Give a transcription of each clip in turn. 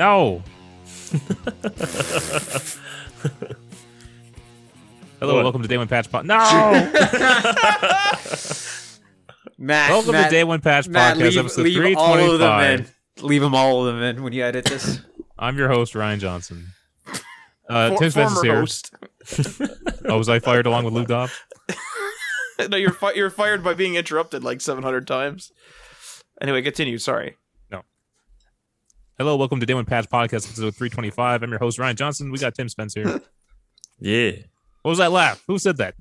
Yeah. Hello. No. Hello, What? welcome to Day One Patch Pod. No. Matt, welcome Matt, to Day One Patch Matt, Podcast, leave, episode leave three all of them in. Leave them all of them in when you edit this. I'm your host Ryan Johnson. Uh, For- Tim Spence is former here. host. Oh, was I fired along with Luke Dobb? no, you're fi- you're fired by being interrupted like 700 times. Anyway, continue. Sorry. Hello, welcome to Day One Patch Podcast, episode three twenty-five. I'm your host Ryan Johnson. We got Tim Spence here. Yeah. What was that laugh? Who said that?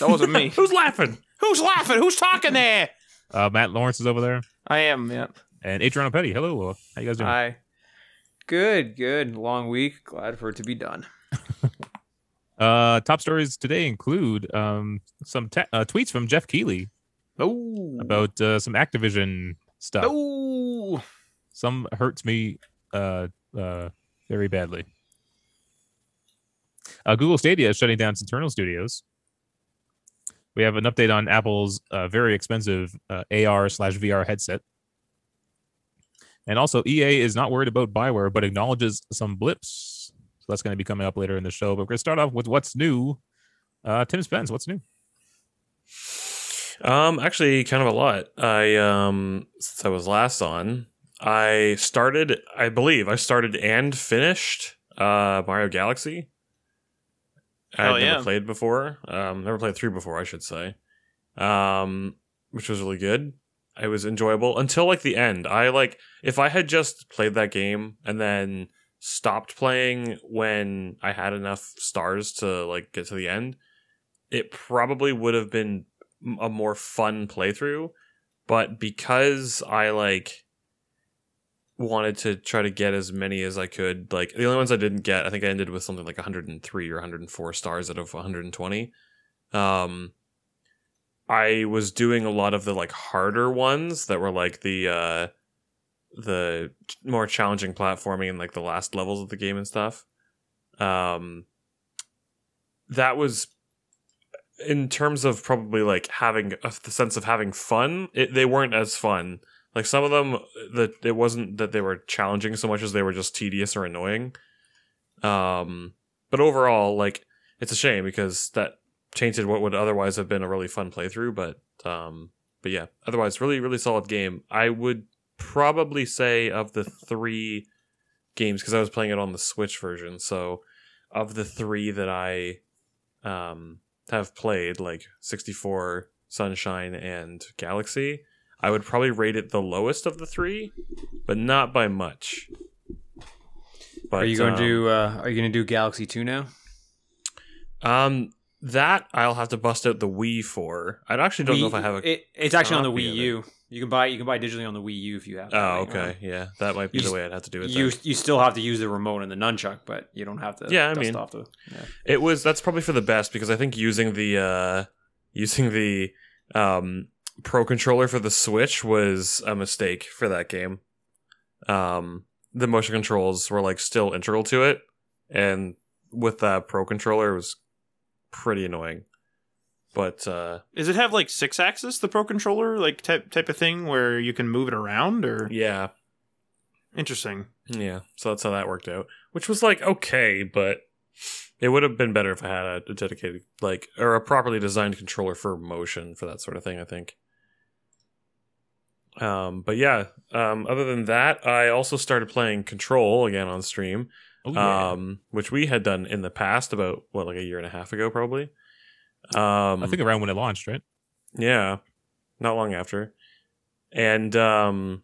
That wasn't me. Who's laughing? Who's laughing? Who's talking there? Uh, Matt Lawrence is over there, I am. Yeah. and Adriano Petty. Hello, uh, how you guys doing? Hi. Good, good. Long week. Glad for it to be done. Uh, top stories today include um, some te- uh, tweets from Geoff Keighley Oh. about uh, some Activision stuff. Oh. Some hurts me uh, uh, very badly. Uh, Google Stadia is shutting down its internal studios. We have an update on Apple's uh, very expensive uh, AR slash VR headset. And also, EA is not worried about Bioware, but acknowledges some blips. So that's going to be coming up later in the show. But we're going to start off with what's new. Uh, Tim Spence, what's new? Um, actually, kind of a lot. I um, since I was last on, I started. I believe I started and finished uh Mario Galaxy. I'd never played before. Um, never played three before, I should say. Um, which was really good. It was enjoyable until like the end. I like if I had just played that game and then stopped playing when I had enough stars to like get to the end, it probably would have been a more fun playthrough. But because I like wanted to try to get as many as I could, like the only ones I didn't get, I think I ended with something like 103 or 104 stars out of 120. Um, I was doing a lot of the like harder ones that were like the uh the more challenging platforming and like the last levels of the game and stuff. Um that was in terms of probably like having a, the sense of having fun, it, they weren't as fun. Like some of them that it wasn't that they were challenging so much as they were just tedious or annoying. Um but overall like it's a shame because that tainted what would otherwise have been a really fun playthrough. But um, but yeah, otherwise, really really solid game. I would probably say of the three games because I was playing it on the Switch version. So of the three that I um have played, like sixty four, Sunshine, and Galaxy. I would probably rate it the lowest of the three, but not by much. But, are you going um, to uh, Are you going to do Galaxy Two now? Um, that I'll have to bust out the Wii for. I actually don't know if I have a. It, it's actually on the Wii U. You can buy you can buy digitally on the Wii U if you have. it oh, right okay, yeah, that might be You the way I'd have to do it. You then. you still have to use the remote and the nunchuck, but you don't have to. Yeah, I mean- off the. Yeah. It was that's probably for the best because I think using the uh using the um pro controller for the Switch was a mistake for that game. Um, the motion controls were like still integral to it, and with that pro controller, it was pretty annoying. But uh, Does it have like six axis, the Pro controller, like type type of thing where you can move it around? Or yeah, interesting. Yeah, so that's how that worked out. Which was like okay, but it would have been better if I had a, a dedicated like or a properly designed controller for motion for that sort of thing, I think. Um but yeah, um other than that, I also started playing Control again on stream. Oh, yeah. Um which we had done in the past about what like a year and a half ago probably. Um I think around when it launched, right? yeah, not long after, and um,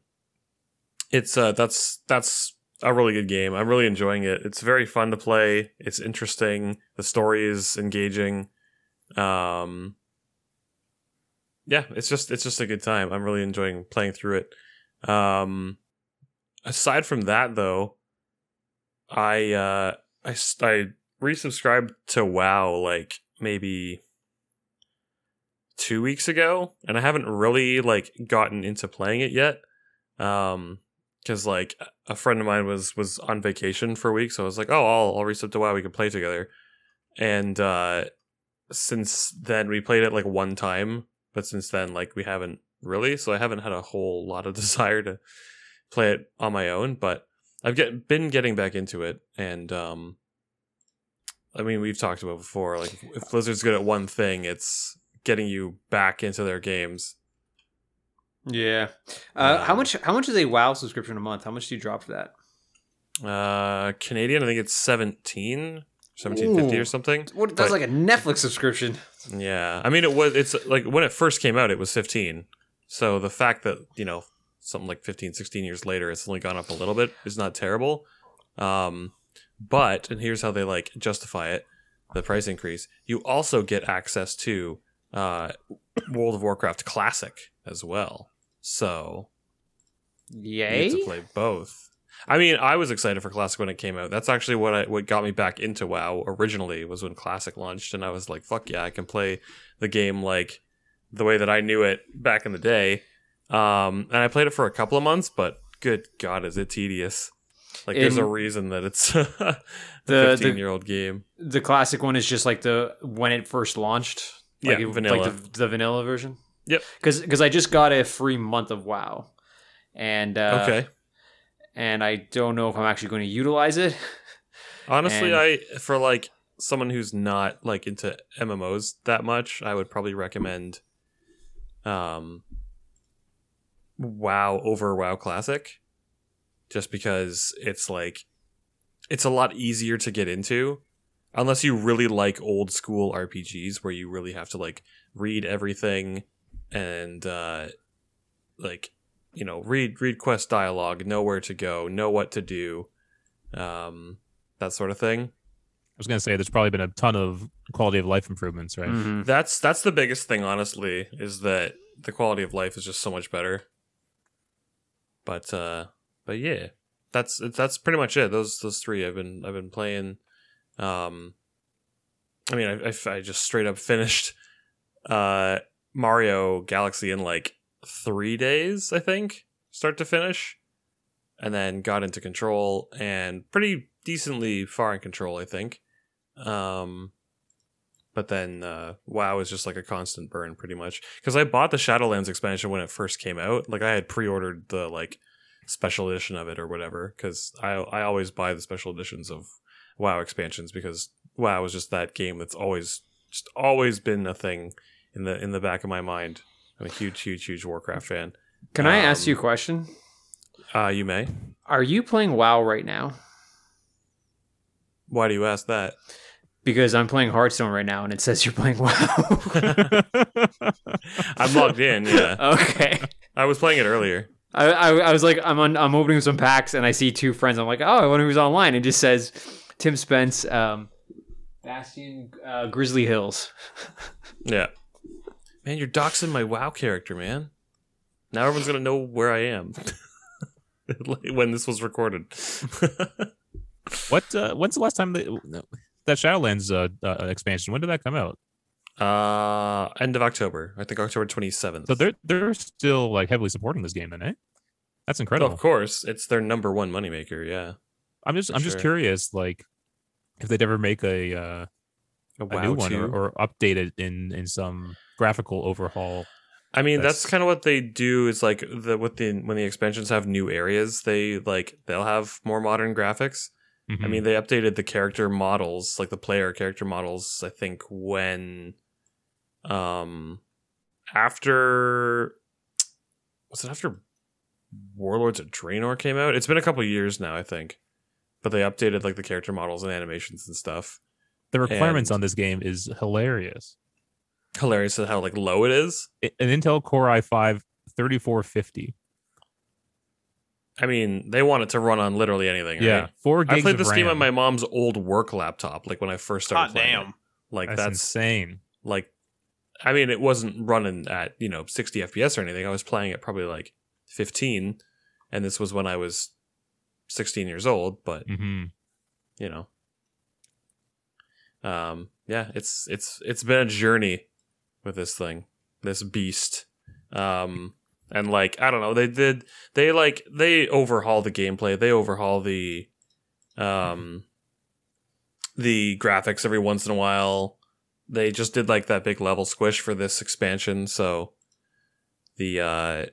it's uh that's that's a really good game. I'm really enjoying it. It's very fun to play. It's interesting. The story is engaging. Um, yeah, it's just it's just a good time. I'm really enjoying playing through it. Um, aside from that, though, I uh I I resubscribed to WoW like maybe two weeks ago, and I haven't really like gotten into playing it yet. Um, because like a friend of mine was was on vacation for a week, so I was like, oh, I'll I'll resub to WoW. We can play together. And uh, since then, we played it like one time, but since then, like we haven't really. So I haven't had a whole lot of desire to play it on my own, but I've get been getting back into it, and um, I mean we've talked about before. Like if Blizzard's good at one thing, it's getting you back into their games. Yeah. Uh, how Um, much? How much is a WoW subscription a month? How much do you drop for that? Uh, Canadian, I think it's 17, 1750 Ooh. or something. What? That's But- like a Netflix subscription. Yeah, I mean it was. It's like when it first came out, it was 15. So the fact that you know something like 15, 16 years later, it's only gone up a little bit is not terrible. Um, but and here's how they like justify it: the price increase. You also get access to uh, World of Warcraft Classic as well. So you Yay! get to play both. I mean, I was excited for Classic when it came out. That's actually what I what got me back into WoW originally was when Classic launched, and I was like, "Fuck yeah, I can play the game like the way that I knew it back in the day." Um, and I played it for a couple of months, but good God, is it tedious? Like, there's a reason that it's a The- the- fifteen year old game. The classic one is just like the when it first launched. Like Yeah, it- vanilla. Like the, the vanilla version. Yep. Because I just got a free month of WoW, and uh, okay, and I don't know if I'm actually going to utilize it. honestly, and- I for like someone who's not like into MMOs that much, I would probably recommend um WoW over WoW Classic just because it's like it's a lot easier to get into unless you really like old school RPGs where you really have to like read everything and uh like you know read read quest dialogue know where to go know what to do um that sort of thing I was gonna say there's probably been a ton of quality of life improvements, right? Mhm. That's that's the biggest thing, honestly, is that the quality of life is just so much better. But uh, but yeah, that's that's pretty much it. Those those three I've been I've been playing. Um, I mean, I, I, I just straight up finished uh Mario Galaxy in like three days, I think, start to finish, and then got into Control and pretty decently far in Control, I think. Um, but then uh, WoW is just like a constant burn, pretty much. Because I bought the Shadowlands expansion when it first came out. Like I had pre-ordered the like special edition of it or whatever. Because I I always buy the special editions of WoW expansions because WoW is just that game that's always just always been a thing in the in the back of my mind. I'm a huge, huge, huge Warcraft fan. Can I ask Um, you a question? Uh, you may. Are you playing WoW right now? Why do you ask that? Because I'm playing Hearthstone right now, and it says you're playing WoW. I'm logged in. Yeah, okay. I was playing it earlier. I, I, I was like, I'm on, I'm opening some packs, and I see two friends. I'm like, oh, I wonder who's online. It just says Tim Spence, um, Bastion, uh, Grizzly Hills. Yeah. Man, you're doxing my WoW character, man. Now everyone's gonna know where I am when this was recorded. what? Uh, when's the last time they, that Shadowlands uh, uh, expansion? When did that come out? uh, end of October. I think October 27th. So they're they're still like heavily supporting this game, then, eh? That's incredible. of course, it's their number one moneymaker. Yeah, I'm just I'm just curious, like if they'd ever make a uh, a a WoW new one or, or update it in in some graphical overhaul. I mean, that's, That's- kind of what they do. Is like the with the when the expansions have new areas, they like they'll have more modern graphics. I Mhm. mean, they updated the character models, like the player character models, I think when um after was it after Warlords of Draenor came out? It's been a couple years now, I think. But they updated like the character models and animations and stuff. the requirements and- on this game is hilarious. Hilarious at how like low it is. An Intel Core i5 3450. I mean, they want it to run on literally anything. Yeah, right? four gigs I played of this game on my mom's old work laptop, like when I first started Hot playing. damn. It. Like That's, that's insane. like I mean it wasn't running at, you know, 60 FPS or anything. I was playing at probably like 15 and this was when I was 16 years old, but mm-hmm. you know. Um yeah, it's it's it's been a journey with this thing. This beast. Um and like I don't know, they did they like they overhaul the gameplay, they overhaul the um the graphics every once in a while. They just did like that big level squish for this expansion, so the uh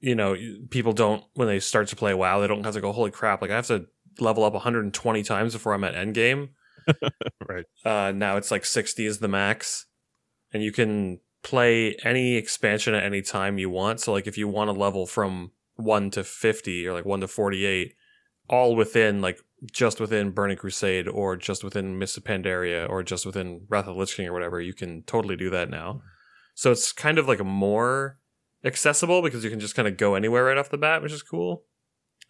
you know, people don't when they start to play WoW, they don't have to go, holy crap! Like I have to level up 120 times before I'm at endgame. Right. Uh, now it's like 60 is the max, and you can play any expansion at any time you want. So like if you want to level from one to 50 or like one to 48, all within like just within Burning Crusade or just within Mists of Pandaria or just within Wrath of the Lich King or whatever, you can totally do that now. So it's kind of like a more accessible because you can just kind of go anywhere right off the bat, which is cool.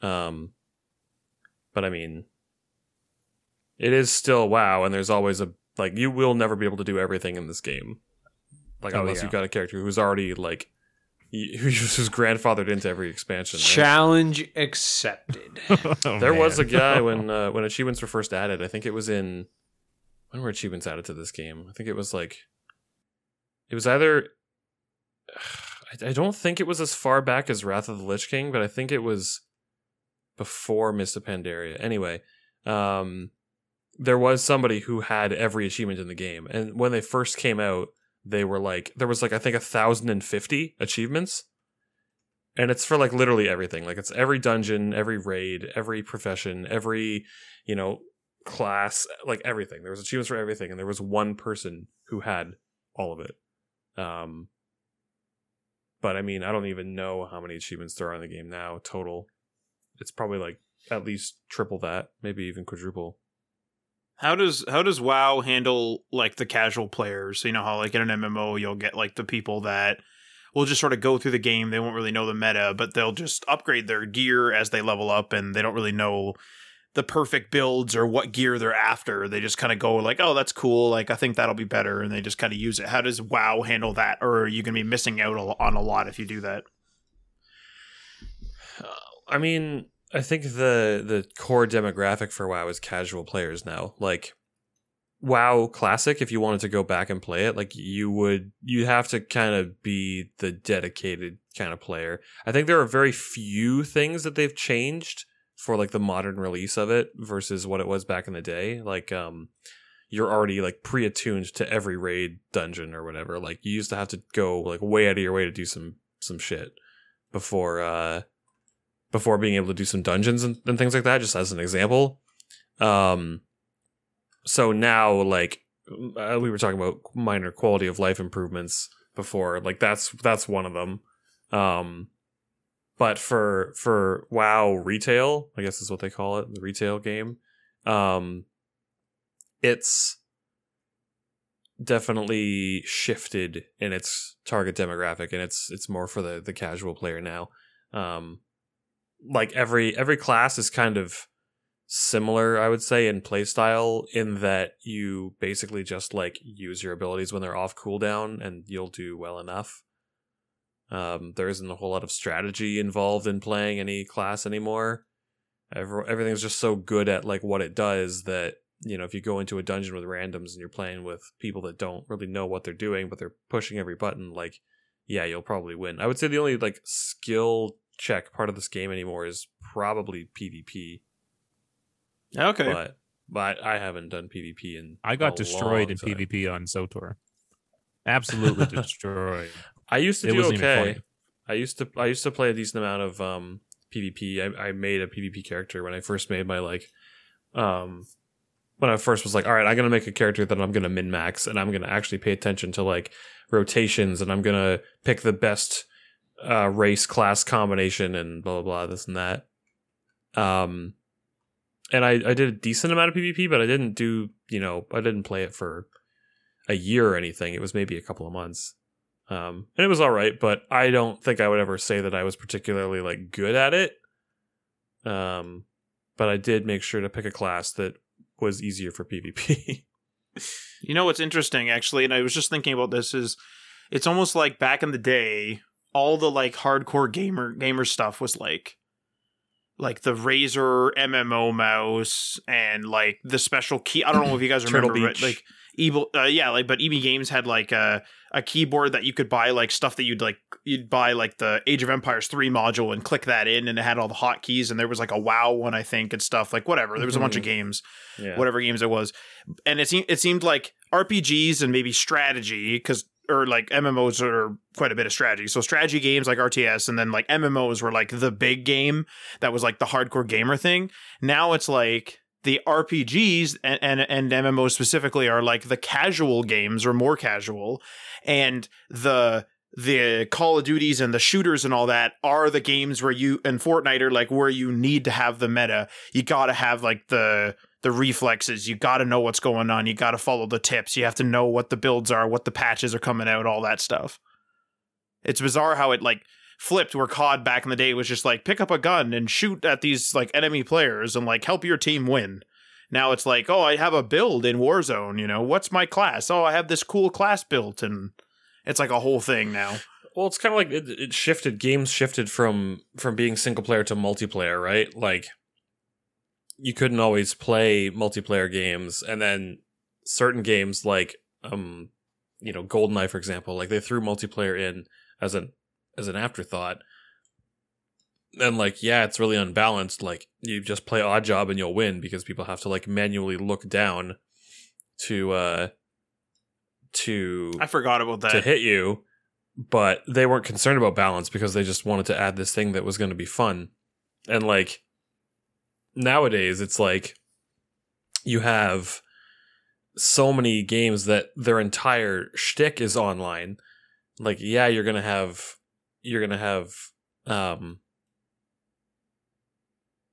Um, but I mean, it is still WoW, and there's always a like you will never be able to do everything in this game, like Oh, unless yeah. you've got a character who's already like y- who's who's grandfathered into every expansion. right? Challenge accepted. Oh, There was a guy when uh, when achievements were first added. I think it was in when were achievements added to this game? I think it was like it was either I, I don't think it was as far back as Wrath of the Lich King, but I think it was before Mist of Pandaria. Anyway, um, there was somebody who had every achievement in the game, and when they first came out, they were like there was like I think a thousand and fifty achievements. And it's for like literally everything. Like it's every dungeon every raid every profession every you know class like everything. There was achievements for everything and there was one person who had all of it. Um but i mean i don't even know how many achievements there are in the game now total. It's probably like at least triple that maybe even quadruple How does how does WoW handle like the casual players? You know how like in an MMO you'll get like the people that will just sort of go through the game. They won't really know the meta, but they'll just upgrade their gear as they level up, and they don't really know the perfect builds or what gear they're after. They just kind of go like, "Oh, that's cool. Like I think that'll be better," and they just kind of use it. How does WoW handle that? Or are you gonna be missing out on a lot if you do that? I mean, I think the the core demographic for WoW is casual players now. Like WoW Classic, if you wanted to go back and play it, like you would you have to kind of be the dedicated kind of player. I think there are very few things that they've changed for like the modern release of it versus what it was back in the day. Like um you're already like pre-attuned to every raid dungeon or whatever. Like you used to have to go like way out of your way to do some some shit before uh before being able to do some dungeons and, and things like that just as an example. Um so now like uh, we were talking about minor quality of life improvements before like that's that's one of them. Um but for for wow retail i guess is what they call it the retail game um it's definitely shifted in its target demographic and it's it's more for the the casual player now. Um like every every class is kind of similar i would say in playstyle in that you basically just like use your abilities when they're off cooldown and you'll do well enough. Um there isn't a whole lot of strategy involved in playing any class anymore. Every, everything's just so good at like what it does that you know if you go into a dungeon with randoms and you're playing with people that don't really know what they're doing but they're pushing every button like yeah you'll probably win. I would say the only like skill check part of this game anymore is probably pvp Okay. but but i haven't done pvp in I got a destroyed long in time. PvP on SWTOR. Absolutely destroyed. i used to It do okay i used to i used to play a decent amount of um pvp I, I made a pvp character when i first made my like um when i first was like all right i'm gonna make a character that i'm gonna min max and i'm gonna actually pay attention to like rotations and i'm gonna pick the best uh race class combination and blah blah blah this and that um and i i did a decent amount of pvp but i didn't do you know i didn't play it for a year or anything it was maybe a couple of months um, and it was all right, but I don't think I would ever say that I was particularly like good at it. Um, but I did make sure to pick a class that was easier for PvP. You know what's interesting actually, and I was just thinking about this is it's almost like back in the day, all the like hardcore gamer gamer stuff was like like the Razer MMO mouse and like the special key. I don't know if you guys remember, but like Evil, uh, yeah, like but EB Games had like a a keyboard that you could buy like stuff that you'd like you'd buy like the Age of Empires three module and click that in, and it had all the hotkeys, and there was like a WoW one I think and stuff like whatever. There was a bunch of games yeah. whatever games it was. And it seemed it seemed like RPGs and maybe strategy because or like MMOs are quite a bit of strategy. So strategy games like RTS and then like MMOs were like the big game that was like the hardcore gamer thing. Now it's like the RPGs and, and and MMOs specifically are like the casual games or more casual and the the Call of Duties and the shooters and all that are the games where you and Fortnite are like where you need to have the meta. You got to have like the the reflexes. You got to know what's going on. You got to follow the tips. You have to know what the builds are, what the patches are coming out, all that stuff. It's bizarre how it like flipped where COD back in the day was just like pick up a gun and shoot at these like enemy players and like help your team win. Now it's like, oh, I have a build in Warzone, you know, what's my class? Oh, I have this cool class built and it's like a whole thing now. Well, it's kind of like it, it shifted. Games shifted from from being single player to multiplayer, right? Like you couldn't always play multiplayer games, and then certain games like um, you know, GoldenEye, for example, like they threw multiplayer in as an as an afterthought. And like, yeah, it's really unbalanced. Like you just play Oddjob and you'll win because people have to like manually look down to uh to I forgot about that. to hit you, but they weren't concerned about balance because they just wanted to add this thing that was going to be fun. And like nowadays, it's like you have so many games that their entire shtick is online. Like, yeah, you're gonna have you're gonna have um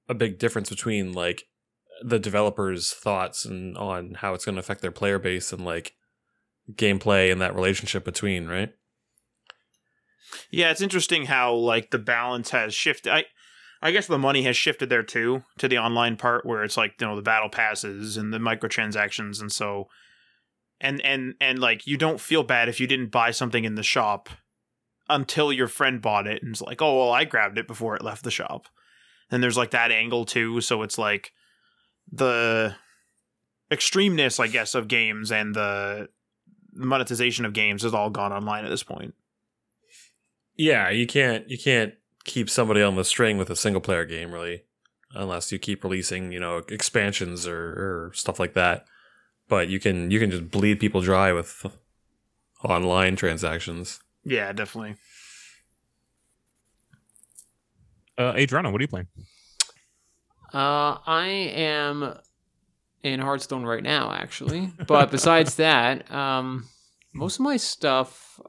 a big difference between like the developers' thoughts and on how it's to affect their player base and like gameplay and that relationship between, right? Yeah, it's interesting how like the balance has shifted. I I guess the money has shifted there too to the online part where it's like, you know, the battle passes and the microtransactions and so and and and like you don't feel bad if you didn't buy something in the shop until your friend bought it and it's like, "Oh, well, I grabbed it before it left the shop." And there's like that angle too, so it's like the extremeness, I guess, of games and the monetization of games has all gone online at this point. Yeah, you can't you can't keep somebody on the string with a single player game really, unless you keep releasing you know expansions or, or stuff like that. But you can you can just bleed people dry with online transactions. Yeah, definitely. Uh, Adriano, what are you playing? Uh, I am in Hearthstone right now, actually. But besides that, um, most of my stuff,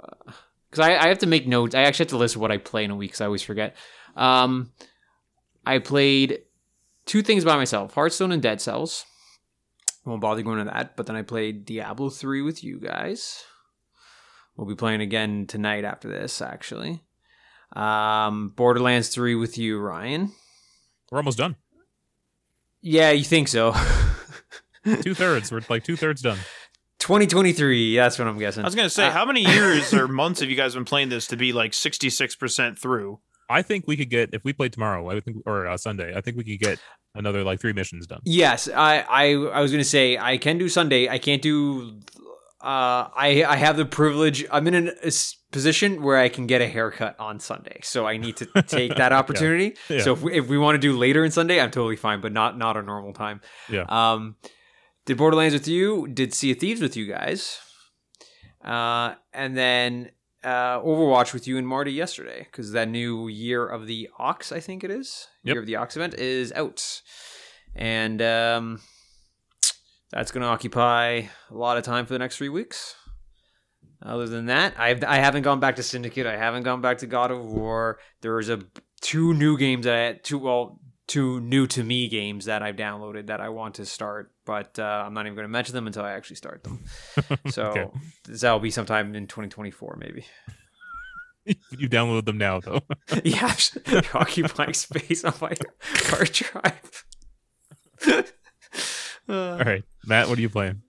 because I, I have to make notes. I actually have to list what I play in a week because I always forget. Um, I played two things by myself: Hearthstone and Dead Cells. I Won't bother going to that. But then I played Diablo three with you guys. We'll be playing again tonight after this, actually. Um, Borderlands 3 with you, Ryan. We're almost done. Yeah, you think so? Two thirds. We're like two thirds done. 2023. That's what I'm guessing. I was gonna say, Uh, how many years or months have you guys been playing this to be like sixty six percent through? I think we could get if we played tomorrow. I think or uh, Sunday. I think we could get another like three missions done. Yes, I, I I was gonna say I can do Sunday. I can't do. Uh, I I have the privilege. I'm in a position where I can get a haircut on Sunday, so I need to take that opportunity. Yeah. So if we, if we want to do later in Sunday, I'm totally fine, but not not a normal time. Yeah. Um, did Borderlands with you? Did Sea of Thieves with you guys? Uh, and then uh, Overwatch with you and Marty yesterday because that new Year of the Ox, I think it is, Yep. Year of the Ox event is out, and um, that's going to occupy a lot of time for the next three weeks. Other than that, I've I haven't gone back to Syndicate. I haven't gone back to God of War. There's a two new games that I had two well two new to me games that I've downloaded that I want to start, but uh, I'm not even going to mention them until I actually start them. So Okay. that'll be sometime in 2024, maybe. you download them now though. yeah, they're occupying space on my hard drive. Uh, All right, Matt, what are you playing?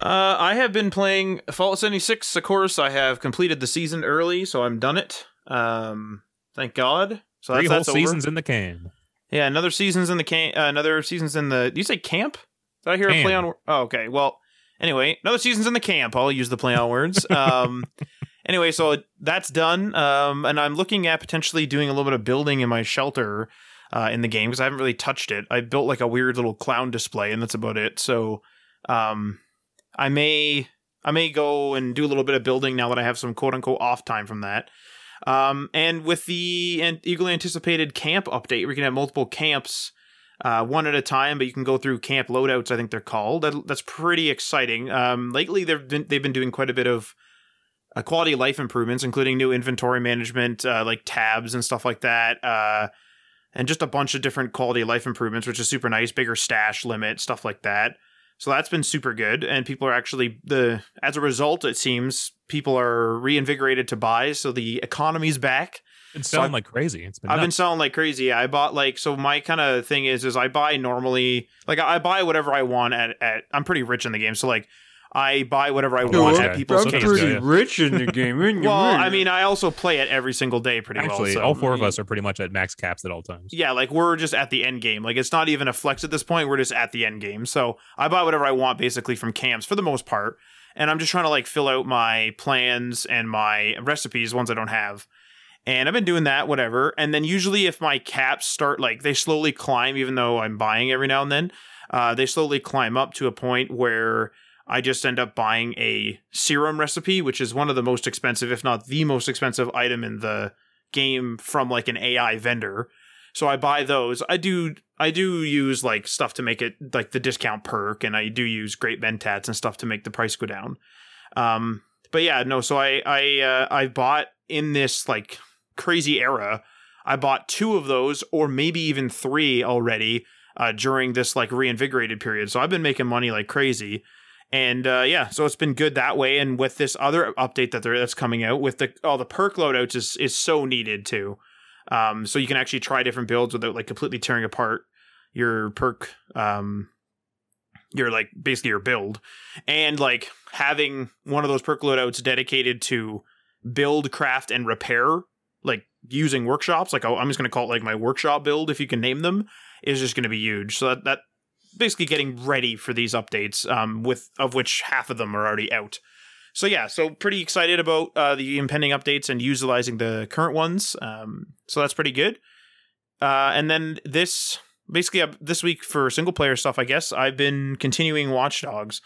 Uh, I have been playing Fallout 76. Of course, I have completed the season early, so I'm done it. Um, thank God. So Three that's, whole that's seasons in the can. Yeah, another season's in the camp. Uh, another season's in the. You say camp? Did I hear a play on? Oh, okay. Well, anyway, another season's in the camp. I'll use the play on words. Um, anyway, so that's done. Um, and I'm looking at potentially doing a little bit of building in my shelter uh, in the game because I haven't really touched it. I built like a weird little clown display, and that's about it. So, um, I may I may go and do a little bit of building now that I have some quote unquote off time from that. Um, and with the eagerly anticipated camp update, we can have multiple camps, uh, one at a time, but you can go through camp loadouts. I think they're called. That, that's pretty exciting. Um, lately they've been they've been doing quite a bit of uh, quality life improvements, including new inventory management, uh, like tabs and stuff like that. Uh, and just a bunch of different quality life improvements, which is super nice. Bigger stash limit, stuff like that. So that's been super good, and people are actually the as a result. It seems people are reinvigorated to buy, so the economy's back. Been So selling I've- like crazy. It's been I've been selling like crazy. I bought like so my kind of thing is is I buy normally like I buy whatever I want at at I'm pretty rich in the game, so like I buy whatever I want okay. at people's I'm camps. pretty rich in the game. Well, I mean, I also play it every single day pretty Actually, well. so- all four of us are pretty much at max caps at all times. Yeah, like we're just at the end game. Like it's not even a flex at this point. We're just at the end game. So I buy whatever I want basically from camps for the most part. And I'm just trying to like fill out my plans and my recipes, ones I don't have. And I've been doing that, whatever. And then usually if my caps start like they slowly climb, even though I'm buying every now and then, uh, they slowly climb up to a point where I just end up buying a serum recipe, which is one of the most expensive, if not the most expensive item in the game from like an AI vendor. So I buy those. I do I do use like stuff to make it like the discount perk, and I do use grape mentats and stuff to make the price go down. Um, but yeah, no. So I I uh, I bought in this like crazy era. I bought two of those, or maybe even three already uh, during this like reinvigorated period. So I've been making money like crazy. And uh, yeah, so it's been good that way. And with this other update that that's coming out with the all the perk loadouts is is so needed too. Um, so you can actually try different builds without like completely tearing apart your perk, um, your like basically your build, and like having one of those perk loadouts dedicated to build, craft, and repair, like using workshops. Like I'm just gonna call it like my workshop build, if you can name them, is just gonna be huge. So that that basically getting ready for these updates, um, with of which half of them are already out. So yeah, so pretty excited about uh, the impending updates and utilizing the current ones. Um, so that's pretty good. Uh, and then this basically uh, this week for single player stuff, I guess I've been continuing Watch Dogs,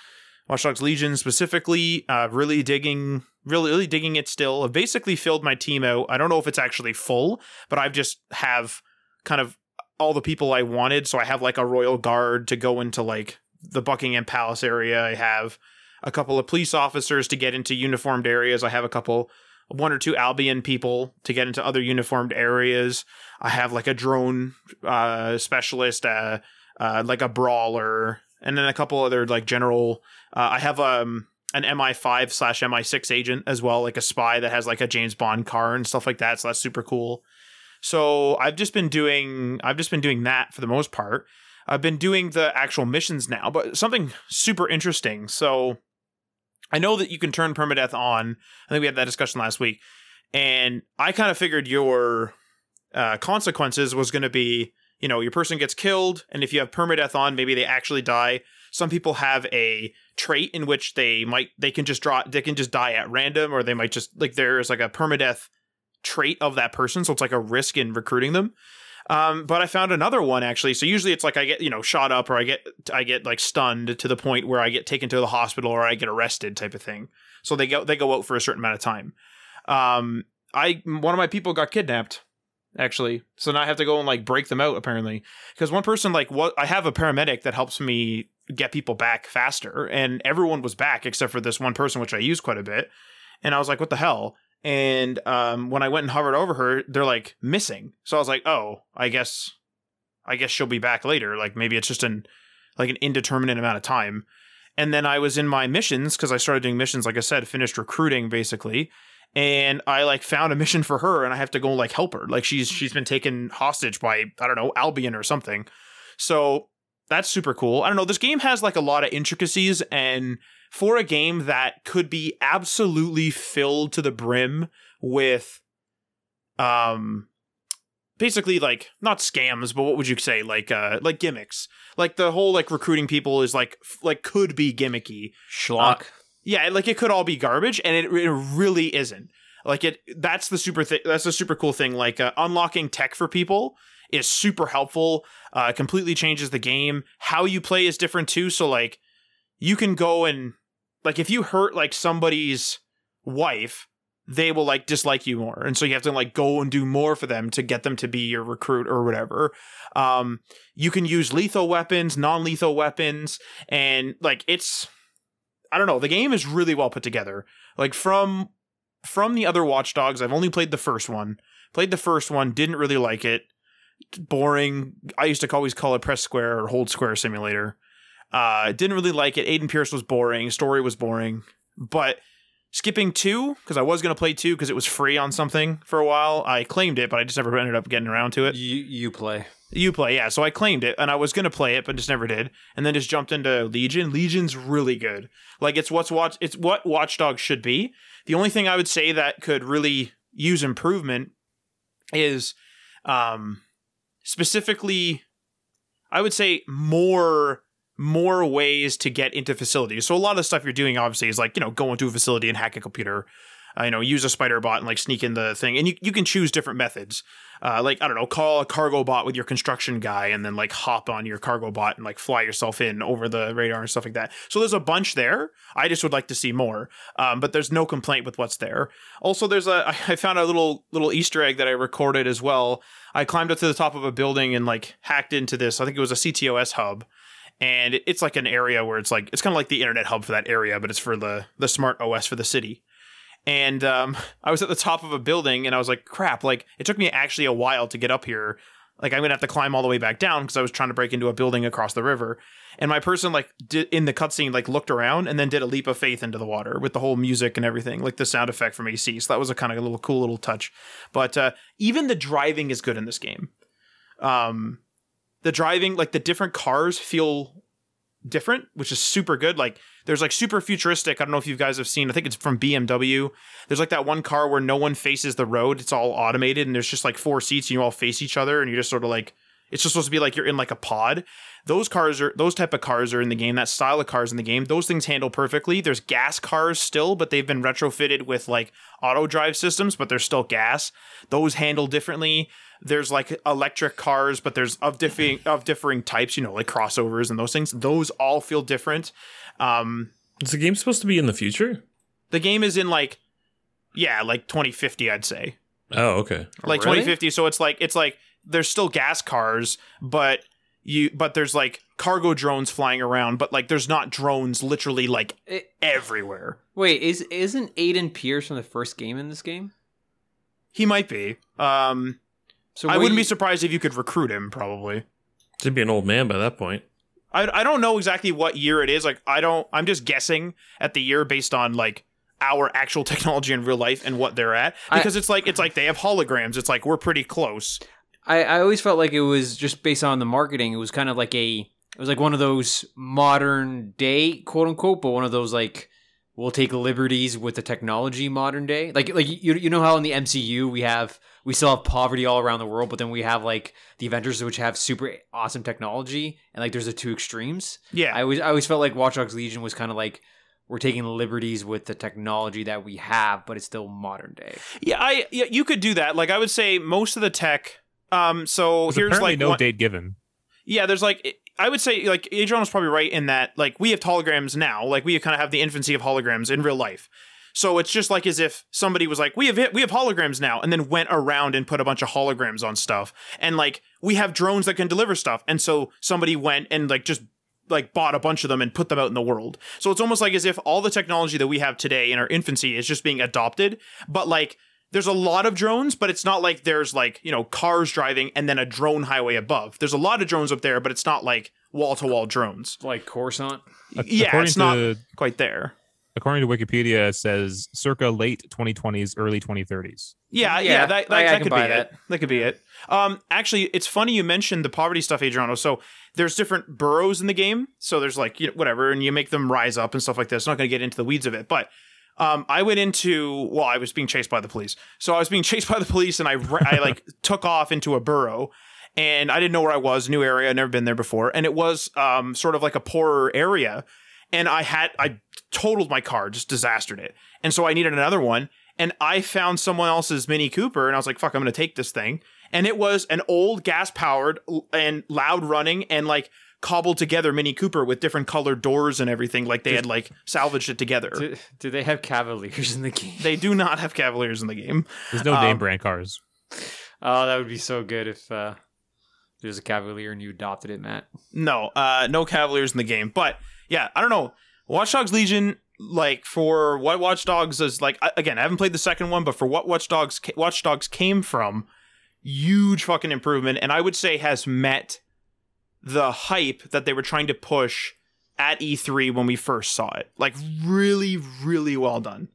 Watch Dogs Legion specifically. Uh, really digging, really really digging it still. I've basically filled my team out. I don't know if it's actually full, but I've just have kind of all the people I wanted. So I have like a royal guard to go into like the Buckingham Palace area. I have a couple of police officers to get into uniformed areas. I have a couple, one or two Albion people to get into other uniformed areas. I have like a drone uh, specialist, uh, uh, like a brawler, and then a couple other like general. Uh, I have um an MI5 slash MI6 agent as well, like a spy that has like a James Bond car and stuff like that. So that's super cool. So I've just been doing I've just been doing that for the most part. I've been doing the actual missions now, but something super interesting. So I know that you can turn permadeath on. I think we had that discussion last week, and I kind of figured your uh, consequences was going to be, you know, your person gets killed, and if you have permadeath on, maybe they actually die. Some people have a trait in which they might they can just draw they can just die at random, or they might just like there's like a permadeath trait of that person, so it's like a risk in recruiting them. Um, but I found another one actually. So usually it's like I get you know shot up or I get I get like stunned to the point where I get taken to the hospital or I get arrested type of thing. So they go they go out for a certain amount of time. Um, I one of my people got kidnapped actually, so now I have to go and like break them out apparently because one person like what I have a paramedic that helps me get people back faster and everyone was back except for this one person which I use quite a bit. And I was like, what the hell? And um, when I went and hovered over her, they're like missing. So I was like, oh, I guess, I guess she'll be back later. Like maybe it's just an like an indeterminate amount of time. And then I was in my missions because I started doing missions. Like I said, finished recruiting basically, and I like found a mission for her, and I have to go like help her. Like she's she's been taken hostage by I don't know Albion or something. So that's super cool. I don't know. This game has like a lot of intricacies and for a game that could be absolutely filled to the brim with um basically like not scams but what would you say? Like uh like gimmicks. Like the whole like recruiting people is like f- like could be gimmicky. Schlock. yeah like it could all be garbage and it, it really isn't. Like it that's the super thing that's a super cool thing. Like uh, unlocking tech for people is super helpful uh completely changes the game. How you play is different too so like you can go and like if you hurt like somebody's wife, they will like dislike you more, and so you have to like go and do more for them to get them to be your recruit or whatever. Um, you can use lethal weapons, non-lethal weapons, and like it's I don't know. The game is really well put together. Like from from the other Watch Dogs, I've only played the first one. Played the first one, didn't really like it. Boring. I used to always call it press square or hold square simulator. Uh, didn't really like it. Aiden Pearce was boring. Story was boring. But skipping two because I was gonna play two because it was free on something for a while. I claimed it, but I just never ended up getting around to it. You you play. You play, yeah. So I claimed it, and I was gonna play it, but just never did. And then just jumped into Legion. Legion's really good. Like it's what's watch. It's what Watchdog should be. The only thing I would say that could really use improvement is, um, specifically, I would say more more ways to get into facilities. So a lot of the stuff you're doing obviously is like, you know, go into a facility and hack a computer, uh, you know, use a spider bot and like sneak in the thing. And you, you can choose different methods. Uh, like, I don't know, call a cargo bot with your construction guy and then like hop on your cargo bot and like fly yourself in over the radar and stuff like that. So there's a bunch there. I just would like to see more. Um, but there's no complaint with what's there. Also, there's a, I found a little, little Easter egg that I recorded as well. I climbed up to the top of a building and like hacked into this. I think it was a CTOS hub and it's like an area where it's like it's kind of like the internet hub for that area, but it's for the the smart OS for the city. And um, I was at the top of a building, and I was like, "Crap!" Like it took me actually a while to get up here. Like I'm gonna have to climb all the way back down because I was trying to break into a building across the river. And my person like did in the cutscene like looked around and then did a leap of faith into the water with the whole music and everything, like the sound effect from AC. So that was a kind of a little cool little touch. But uh, even the driving is good in this game. Um, the driving like the different cars feel different which is super good. Like there's like super futuristic. I don't know if you guys have seen i think it's from bmw there's like that one car where no one faces the road. It's all automated and there's just like four seats and you all face each other and you're just sort of like it's just supposed to be like you're in like a pod. Those cars are those type of cars are in the game. That style of cars in the game those things handle perfectly. There's gas cars still but they've been retrofitted with like auto drive systems but they're still gas. Those handle differently there's like electric cars but there's of differing of differing types you know like crossovers and those things those all feel different um Is the game supposed to be in the future? the game is in like yeah like 2050 i'd say Oh, okay. like Really? 2050 so it's like it's like there's still gas cars but you but there's like cargo drones flying around but like there's not drones literally like It- everywhere Wait, is isn't Aiden Pearce from the first game in this game? he might be um So i wouldn't you- be surprised if you could recruit him probably. Should be an old man by that point. I, I don't know exactly what year it is. Like i don't i'm just guessing at the year based on like our actual technology in real life and what they're at. I- because it's like it's like they have holograms. It's like we're pretty close. I, I always felt like it was just based on the marketing. It was kind of like a it was like one of those modern day quote unquote, but one of those like we'll take liberties with the technology modern day. Like like you you know how in the MCU we have we still have poverty all around the world, but then we have like the Avengers which have super awesome technology and like there's the two extremes. yeah I always I always felt like Watch Dogs Legion was kind of like we're taking liberties with the technology that we have, but it's still modern day. yeah i yeah, you could do that like i would say most of the tech um so here's like no one- date given. Yeah, there's like I would say like Adrian was probably right in that like we have holograms now, like we kind of have the infancy of holograms in real life. So it's just like as if somebody was like, we have we have holograms now, and then went around and put a bunch of holograms on stuff, and like we have drones that can deliver stuff, and so somebody went and like just like bought a bunch of them and put them out in the world. So it's almost like as if all the technology that we have today in our infancy is just being adopted, but like there's a lot of drones, but it's not like there's like, you know, cars driving and then a drone highway above. There's a lot of drones up there, but it's not like wall to wall drones. Like Coruscant. Yeah, according it's not to quite there. according to Wikipedia, it says circa late 2020s, early 2030s. Yeah, yeah, Yeah, that, that, I- I that can could be buy it. that. That could be it. Um, actually, it's funny you mentioned the poverty stuff, Adriano. So there's different boroughs in the game. So there's like you know, whatever, and you make them rise up and stuff like that. I'm not going to get into the weeds of it, but um, I went into well, I was being chased by the police. So I was being chased by the police, and I I like took off into a borough. And I didn't know where I was, new area, I'd never been there before, and it was um, sort of like a poorer area. And I had I totaled my car, just disastered it, and so I needed another one and I found someone else's Mini Cooper, and I was like, "Fuck, I'm gonna take this thing." And it was an old gas powered and loud running, and like cobbled together Mini Cooper with different colored doors and everything, like they Did- had like salvaged it together. Do, do they have Cavaliers in the game? They do not have Cavaliers in the game. There's no Um, name brand cars. Oh, that would be so good if uh, there's a Cavalier and you adopted it, Matt. No, uh, no Cavaliers in the game. But yeah, I don't know. Watch Dogs Legion, like for what Watch Dogs is like. I- Again, I haven't played the second one, but for what Watch Dogs Watch Dogs came from, huge fucking improvement, and I would say has met the hype that they were trying to push at E3 when we first saw it. Like really, really well done.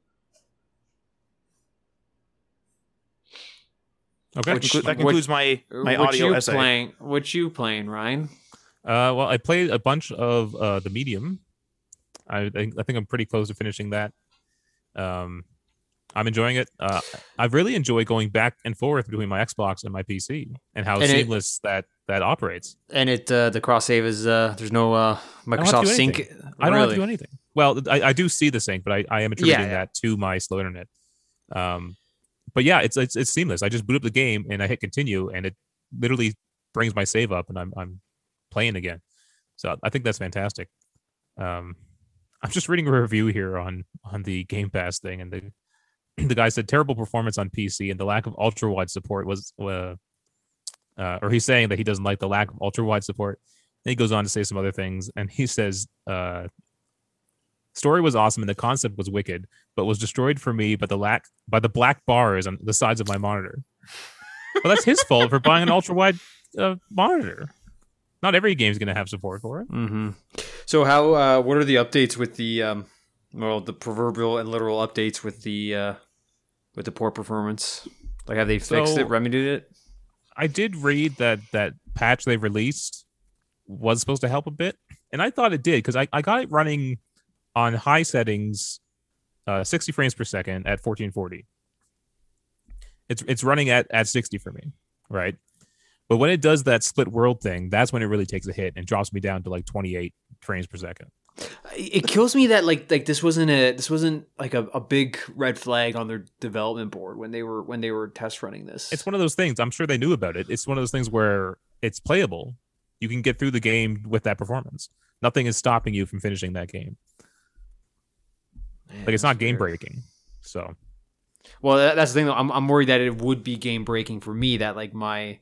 Okay. That, conclu- that what- concludes my my what audio you essay. playing? What you playing, Ryan? Uh, well, I played a bunch of uh, the medium. I think I think I'm pretty close to finishing that. Um, I'm enjoying it. Uh, I really enjoy going back and forth between my Xbox and my PC and how And it- seamless that that operates. And it uh, the cross save is uh, there's no uh, Microsoft do Sync. I don't have really? to do anything. Well, I, I do see the sync, but I, I am attributing yeah. that to my slow internet. Um, but yeah, it's, it's it's seamless. I just boot up the game and I hit continue, and it literally brings my save up, and I'm I'm playing again. So I think that's fantastic. Um, I'm just reading a review here on on the Game Pass thing, and the the guy said terrible performance on PC and the lack of ultra wide support was uh, uh, or he's saying that he doesn't like the lack of ultra wide support. And he goes on to say some other things, and he says, uh, "Story was awesome and the concept was wicked, but was destroyed for me by the lack by the black bars on the sides of my monitor." well, that's his fault for buying an ultra wide uh, monitor. Not every game's going to have support for it. Mm-hmm. So how? Uh, what are the updates with the um, well, the proverbial and literal updates with the uh, with the poor performance? Like, have they fixed So- it, remedied it? I did read that that patch they released was supposed to help a bit, and I thought it did because I, I got it running on high settings, uh, 60 frames per second at 1440. It's it's running at at 60 for me, right? But when it does that split world thing, that's when it really takes a hit and drops me down to like 28 frames per second. It kills me that like like this wasn't a this wasn't like a, a big red flag on their development board when they were when they were test running this. It's one of those things. I'm sure they knew about it. It's one of those things where it's playable. You can get through the game with that performance. Nothing is stopping you from finishing that game. Man, Like it's not game breaking. So Well, that, that's the thing. Though. I'm I'm worried that it would be game breaking for me. That like my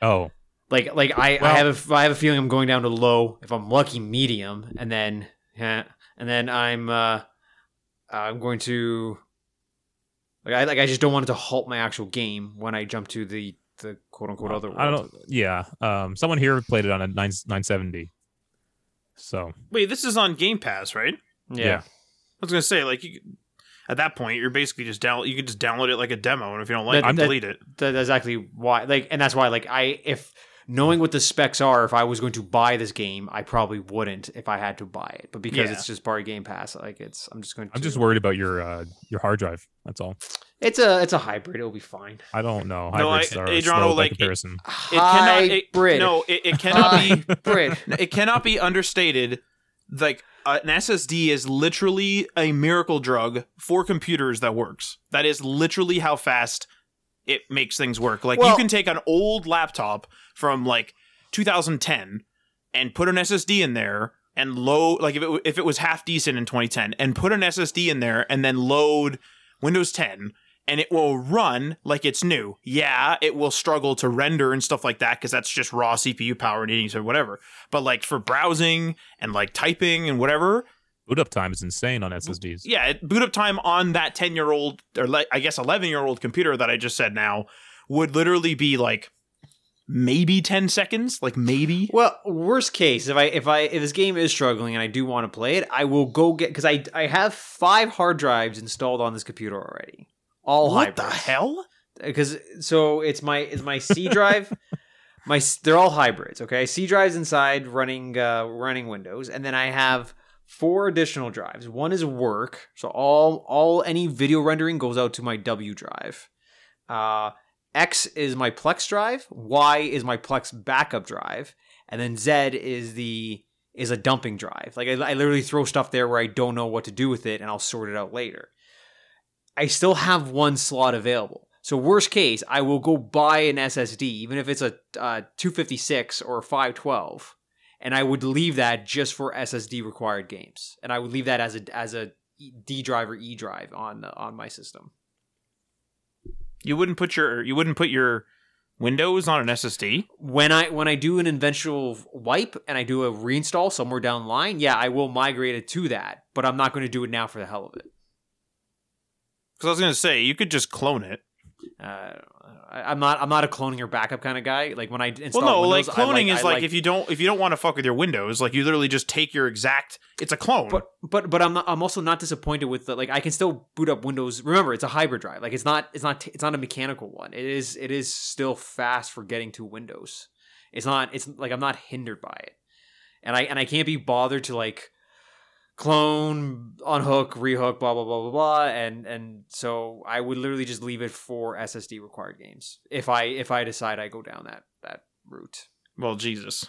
oh like like I, I have a, I have a feeling I'm going down to low if I'm lucky medium and then and then I'm uh I'm going to like I like I just don't want it to halt my actual game when I jump to the the quote unquote other world. I don't know. Yeah. Um someone here played it on a 9 970. So Wait, this is on Game Pass, right? Yeah. yeah. I was gonna say, like, you, at that point, you're basically just down. You can just download it like a demo, and if you don't like That- it, that- delete it. That's exactly why like and that's why like I if knowing what the specs are if I was going to buy this game I probably wouldn't if I had to buy it but because Yeah. it's just part of Game Pass like it's I'm just going to I'm just worried about your uh your hard drive. That's all. it's a it's a hybrid it'll be fine I don't know. No, I- are Adriano, slow like, it- comparison. It cannot. It, hybrid no, it, it cannot be. hybrid it cannot be understated. Like uh, an SSD is literally a miracle drug for computers that works. That is literally how fast it makes things work. Like you can take an old laptop from like 2010 and put an SSD in there and load like if it if it was half decent in 2010 and put an SSD in there and then load Windows 10 and it will run like it's new. Yeah, it will struggle to render and stuff like that because that's just raw CPU power needing or whatever. But like for browsing and like typing and whatever, Boot up time is insane on SSDs. yeah, it, boot up time on that 10 year old or le- I guess 11 year old computer that I just said now would literally be like maybe 10 seconds, like maybe. Well, worst case, if I if I if this game is struggling and I do want to play it, I will go get because I I have five hard drives installed on this computer already, all what the hell? Because so it's my it's my C drive, my s- they're all hybrids. Okay, C drives inside running uh, running Windows, and then I have four additional drives. One is work, so all all any video rendering goes out to my W drive. Uh, X is my Plex drive. Y is my Plex backup drive, and then Z is the is a dumping drive. Like I, I literally throw stuff there where I don't know what to do with it, and I'll sort it out later. I still have one slot available. So worst case, I will go buy an SSD, even if it's a uh, 256 or 512, and I would leave that just for SSD required games, and I would leave that as a as a D drive or E drive on on my system. You wouldn't put your you wouldn't put your Windows on an SSD. When I when I do an eventual wipe and I do a reinstall somewhere down the line, yeah, I will migrate it to that, but I'm not going to do it now for the hell of it. Because I was gonna say you could just clone it. Uh, I, I'm not I'm not a cloning or backup kind of guy. Like when I install Well, no, Windows, like cloning I is like, if you don't if you don't want to fuck with your Windows, like you literally just take your exact. It's a clone. But but but I'm not, I'm also not disappointed with the like I can still boot up Windows. Remember, it's a hybrid drive. Like it's not it's not it's not a mechanical one. It is it is still fast for getting to Windows. It's not it's like I'm not hindered by it, and I and I can't be bothered to like clone, unhook, rehook, blah blah blah blah blah, and and so I would literally just leave it for SSD required games if I if I decide I go down that that route. well, Jesus.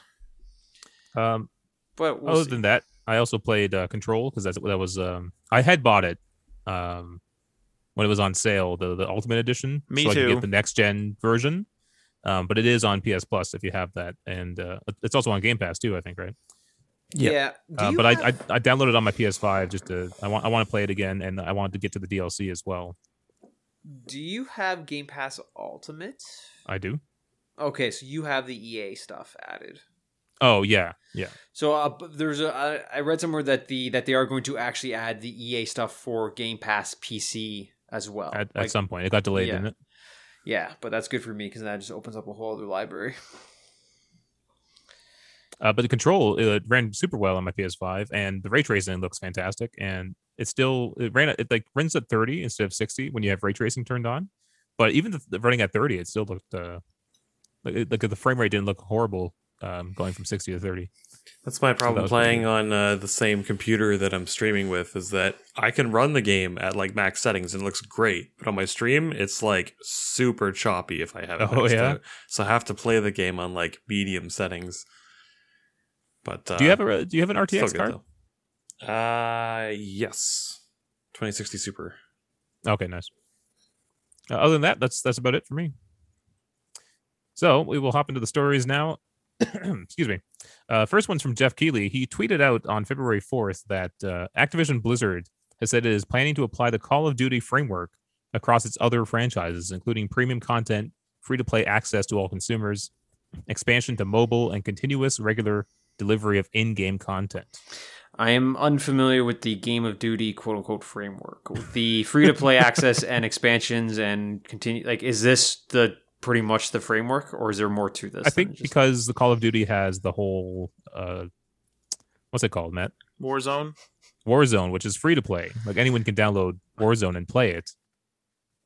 Um, But we'll other see. than that, I also played uh, Control because that's that was um, I had bought it um, when it was on sale, the the Ultimate Edition. Me so I could too. get the next gen version. Um, but it is on PS Plus if you have that, and uh, it's also on Game Pass too. I think, right? Yeah. yeah. Uh, but have- I, I I downloaded it on my PS5 just to I want I want to play it again, and I wanted to get to the DLC as well. Do you have Game Pass Ultimate? I do. Okay, so you have the EA stuff added. Oh yeah, yeah. So uh, there's a I I read somewhere that the that they are going to actually add the EA stuff for Game Pass PC as well. At, Like, at some point, it got delayed, yeah. didn't it? yeah, but that's good for me because that just opens up a whole other library. Uh, but the control it ran super well on my PS5, and the ray tracing looks fantastic. And it still it ran at- it like runs at 30 instead of 60 when you have ray tracing turned on. But even the, the running at 30, it still looked uh, like, like the frame rate didn't look horrible um, going from 60 to 30. That's my problem was pretty playing on uh, the same computer that I'm streaming with is that I can run the game at like max settings and it looks great, but on my stream it's like super choppy if I have it. Oh, yeah? out. So I have to play the game on like medium settings. But uh, do you have a do you have an RTX card? though. Uh yes, 2060 Super. Okay, nice. Uh, other than that, that's that's about it for me. So we will hop into the stories now. Excuse me. Uh, first one's from Geoff Keighley. He tweeted out on February 4th that uh, Activision Blizzard has said it is planning to apply the Call of Duty framework across its other franchises, including premium content, free to play access to all consumers, expansion to mobile, and continuous regular delivery of in game content. I am unfamiliar with the Game of Duty quote unquote framework. With the free to play access and expansions and continue like is this the pretty much the framework or is there more to this? I think just- because the Call of Duty has the whole, uh, what's it called, Matt? Warzone. Warzone, which is free to play. Like anyone can download Warzone and play it.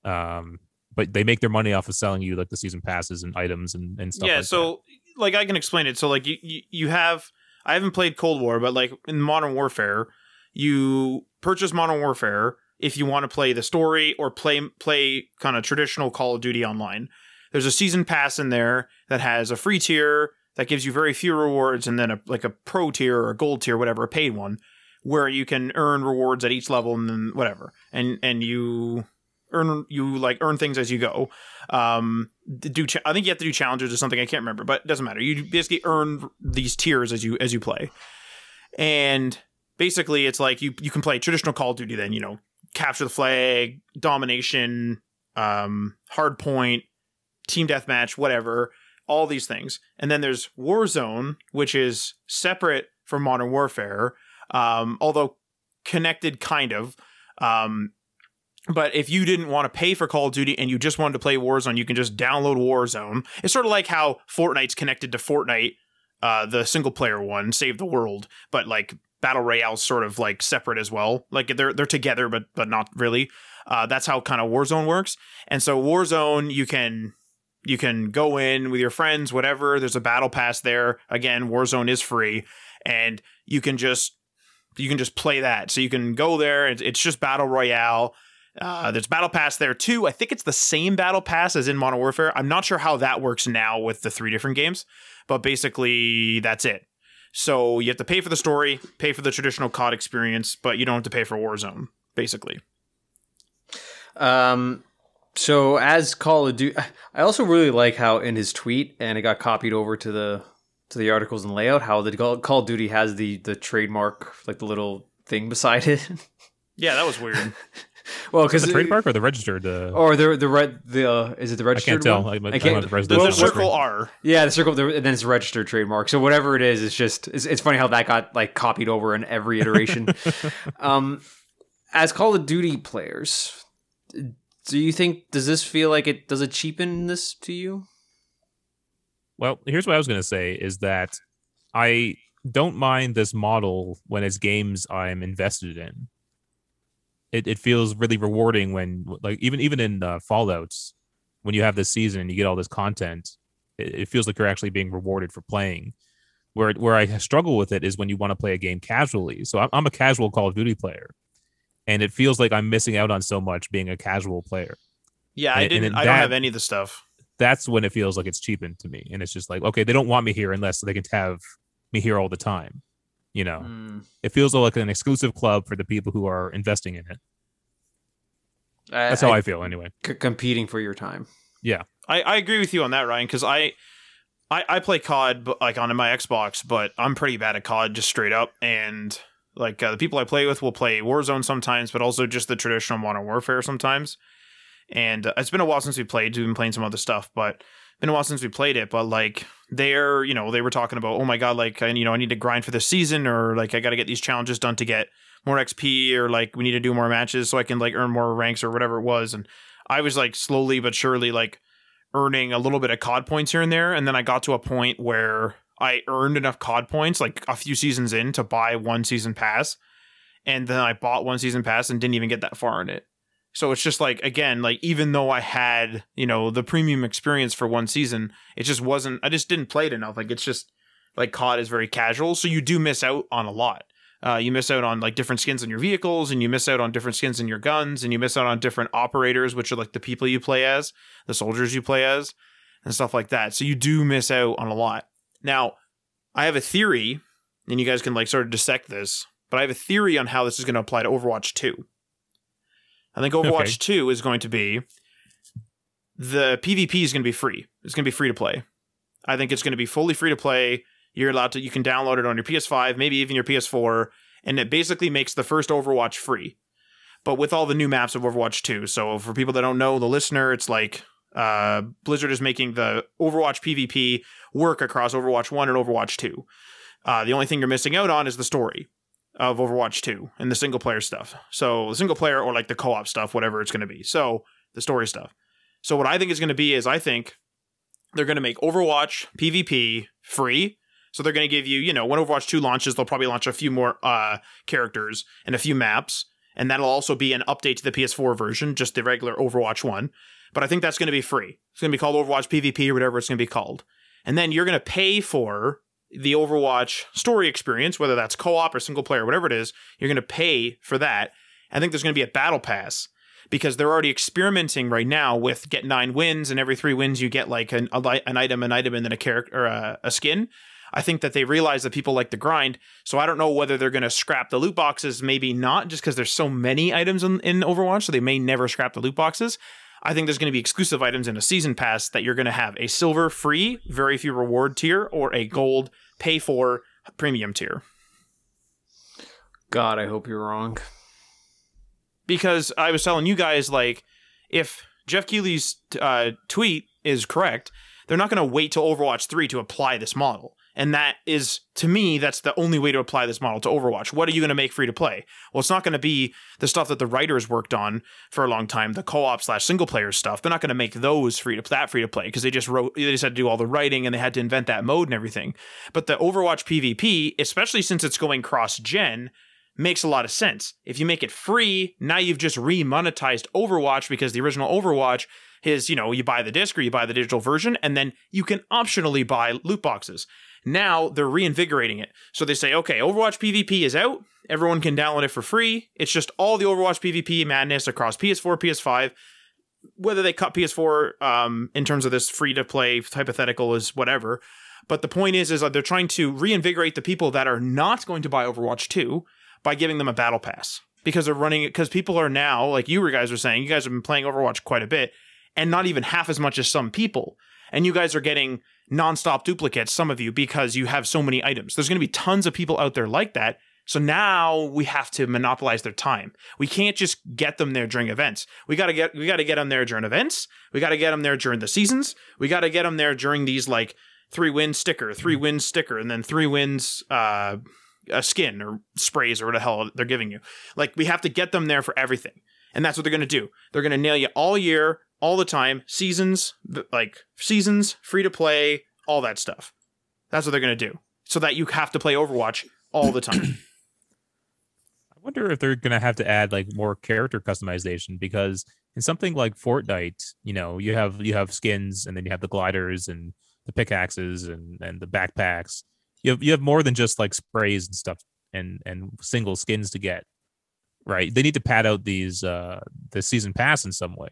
Um, but they make their money off of selling you like the season passes and items and, and stuff. yeah like so like i can explain it. So like you, you you have i haven't played cold war but like in modern warfare you purchase modern warfare if you want to play the story or play play kind of traditional call of duty online. There's a season pass in there that has a free tier that gives you very few rewards and then a like a pro tier or a gold tier whatever a paid one where you can earn rewards at each level and then whatever. And and you earn you like earn things as you go. Um do cha- i think you have to do challenges or something i can't remember but it doesn't matter. You basically earn these tiers as you as you play. And basically it's like you you can play traditional call of duty then you know capture the flag domination um hard point team deathmatch whatever all these things. And then there's warzone which is separate from modern warfare um although connected kind of um but if you didn't want to pay for Call of Duty and you just wanted to play Warzone, you can just download Warzone. It's sort of like how Fortnite's connected to Fortnite, uh, the single player one, Save the World, but like Battle Royale's sort of like separate as well. Like they're they're together, but but not really. Uh, that's how kind of Warzone works. And so Warzone, you can you can go in with your friends, whatever. There's a battle pass there. Again, Warzone is free, and you can just you can just play that. So you can go there. It's, it's just battle royale. Uh, there's battle pass there too. I think it's the same battle pass as in Modern Warfare. I'm not sure how that works now with the three different games, but basically that's it. So you have to pay for the story, pay for the traditional COD experience, but you don't have to pay for Warzone. Basically, Um, so as Call of Duty, I also really like how in his tweet, and it got copied over to the to the articles and layout how the Call, Call of Duty has the the trademark like the little thing beside it. Yeah, that was weird. well, Is because it the trademark or the registered? Uh, or the the red the uh, is it the I registered? can't tell. one? I, I I can't- don't the the president the circle. R. Yeah, the circle, the, and then it's a registered trademark. So whatever it is, it's just it's, it's funny how that got like copied over in every iteration. um, as Call of Duty players, do you think does this feel like it does it cheapen this to you? Well, here's what I was going to say is that I don't mind this model when it's games I'm invested in. It, it feels really rewarding when like even even in uh, Fallout's when you have this season and you get all this content, it, it feels like you're actually being rewarded for playing. Where where I struggle with it is when you want to play a game casually. So I'm, I'm a casual Call of Duty player, and it feels like I'm missing out on so much being a casual player. Yeah, I And- and didn't. I don't have any of the stuff. that's when it feels like it's cheapened to me. And it's just like, okay, they don't want me here unless they can have me here all the time. You know, Hmm. it feels like an exclusive club for the people who are investing in it. That's how I feel anyway. c- competing for your time. Yeah, I, I agree with you on that, Ryan, because I, I I play COD but, like on my Xbox, but I'm pretty bad at COD just straight up. And like uh, the people I play with will play Warzone sometimes, but also just the traditional Modern Warfare sometimes. And uh, it's been a while since we played. We've been playing some other stuff, but been a while since we played it. But like they're you know they were talking about oh my god like I, you know I need to grind for this season or like I got to get these challenges done to get more XP or like we need to do more matches so I can like earn more ranks or whatever it was. And I was like slowly but surely like earning a little bit of COD points here and there. And then I got to a point where I earned enough COD points, like a few seasons in, to buy one season pass. And then I bought one season pass and didn't even get that far in it. So it's just like, again, like even though I had, you know, the premium experience for one season, it just wasn't, I just didn't play it enough. Like it's just like COD is very casual. So you do miss out on a lot. Uh, you miss out on like different skins on your vehicles and you miss out on different skins in your guns and you miss out on different operators, which are like the people you play as the soldiers you play as and stuff like that. So you do miss out on a lot. Now, I have a theory, and you guys can like sort of dissect this, but I have a theory on how this is going to apply to Overwatch 2. I think Overwatch Okay. 2 is going to be the PvP is going to be free. It's going to be free to play. I think it's going to be fully free to play. You're allowed to you can download it on your PS5, maybe even your PS4, and it basically makes the first Overwatch free. But with all the new maps of Overwatch 2. So for people that don't know, the listener, it's like uh, Blizzard is making the Overwatch PvP work across Overwatch 1 and Overwatch 2. Uh, the only thing you're missing out on is the story of Overwatch 2 and the single player stuff. So the single player or like the co op stuff, whatever it's going to be. So the story stuff. So what I think is going to be is I think they're going to make Overwatch PvP free. So they're going to give you, you know, when Overwatch 2 launches, they'll probably launch a few more uh, characters and a few maps. And that'll also be an update to the PS4 version, just the regular Overwatch one. But I think that's going to be free. It's going to be called Overwatch PvP or whatever it's going to be called. And then you're going to pay for the Overwatch story experience, whether that's co op or single player, whatever it is. You're going to pay for that. I think there's going to be a battle pass because they're already experimenting right now with get nine wins, and every three wins you get like an, an item, an item, and then a character or a, a skin. I think that they realize that people like the grind. So I don't know whether they're going to scrap the loot boxes, maybe not, just because there's so many items in, in Overwatch, so they may never scrap the loot boxes. I think there's going to be exclusive items in a season pass that you're going to have a silver free, very few reward tier, or a gold pay for premium tier. God, I hope you're wrong. Because I was telling you guys, like, if Geoff Keighley's uh, tweet is correct, they're not going to wait till Overwatch 3 to apply this model. And that is, to me, that's the only way to apply this model to Overwatch. What are you going to make free to play? Well, it's not going to be the stuff that the writers worked on for a long time, the co-op slash single player stuff. They're not going to make those free to that free to play because they just wrote, they just had to do all the writing and they had to invent that mode and everything. But the Overwatch PvP, especially since it's going cross gen, makes a lot of sense. If you make it free, now you've just re-monetized Overwatch because the original Overwatch is, you know, you buy the disc or you buy the digital version, and then you can optionally buy loot boxes. Now they're reinvigorating it. So they say, okay, Overwatch PvP is out. Everyone can download it for free. It's just all the Overwatch PvP madness across PS4, PS5. Whether they cut PS4 um, in terms of this free to play hypothetical is whatever. But the point is, is that they're trying to reinvigorate the people that are not going to buy Overwatch 2 by giving them a battle pass because they're running it because people are now like you guys were saying you guys have been playing overwatch quite a bit and not even half as much as some people and you guys are getting nonstop duplicates, some of you, because you have so many items. There's going to be tons of people out there like that. So now we have to monopolize their time. We can't just get them there during events. We got to get we got to get them there during events. We got to get them there during the seasons. We got to get them there during these like three win sticker, three wins sticker, and then three wins uh, a skin or sprays or what the hell they're giving you. Like we have to get them there for everything, and that's what they're going to do. They're going to nail you all year, all the time, seasons, like seasons, free to play, all that stuff. That's what they're going to do, so that you have to play Overwatch all the time. I wonder if they're gonna have to add like more character customization because in something like Fortnite, you know, you have you have skins and then you have the gliders and the pickaxes and and the backpacks. You have you have more than just like sprays and stuff and and single skins to get. Right? They need to pad out these uh the season pass in some way.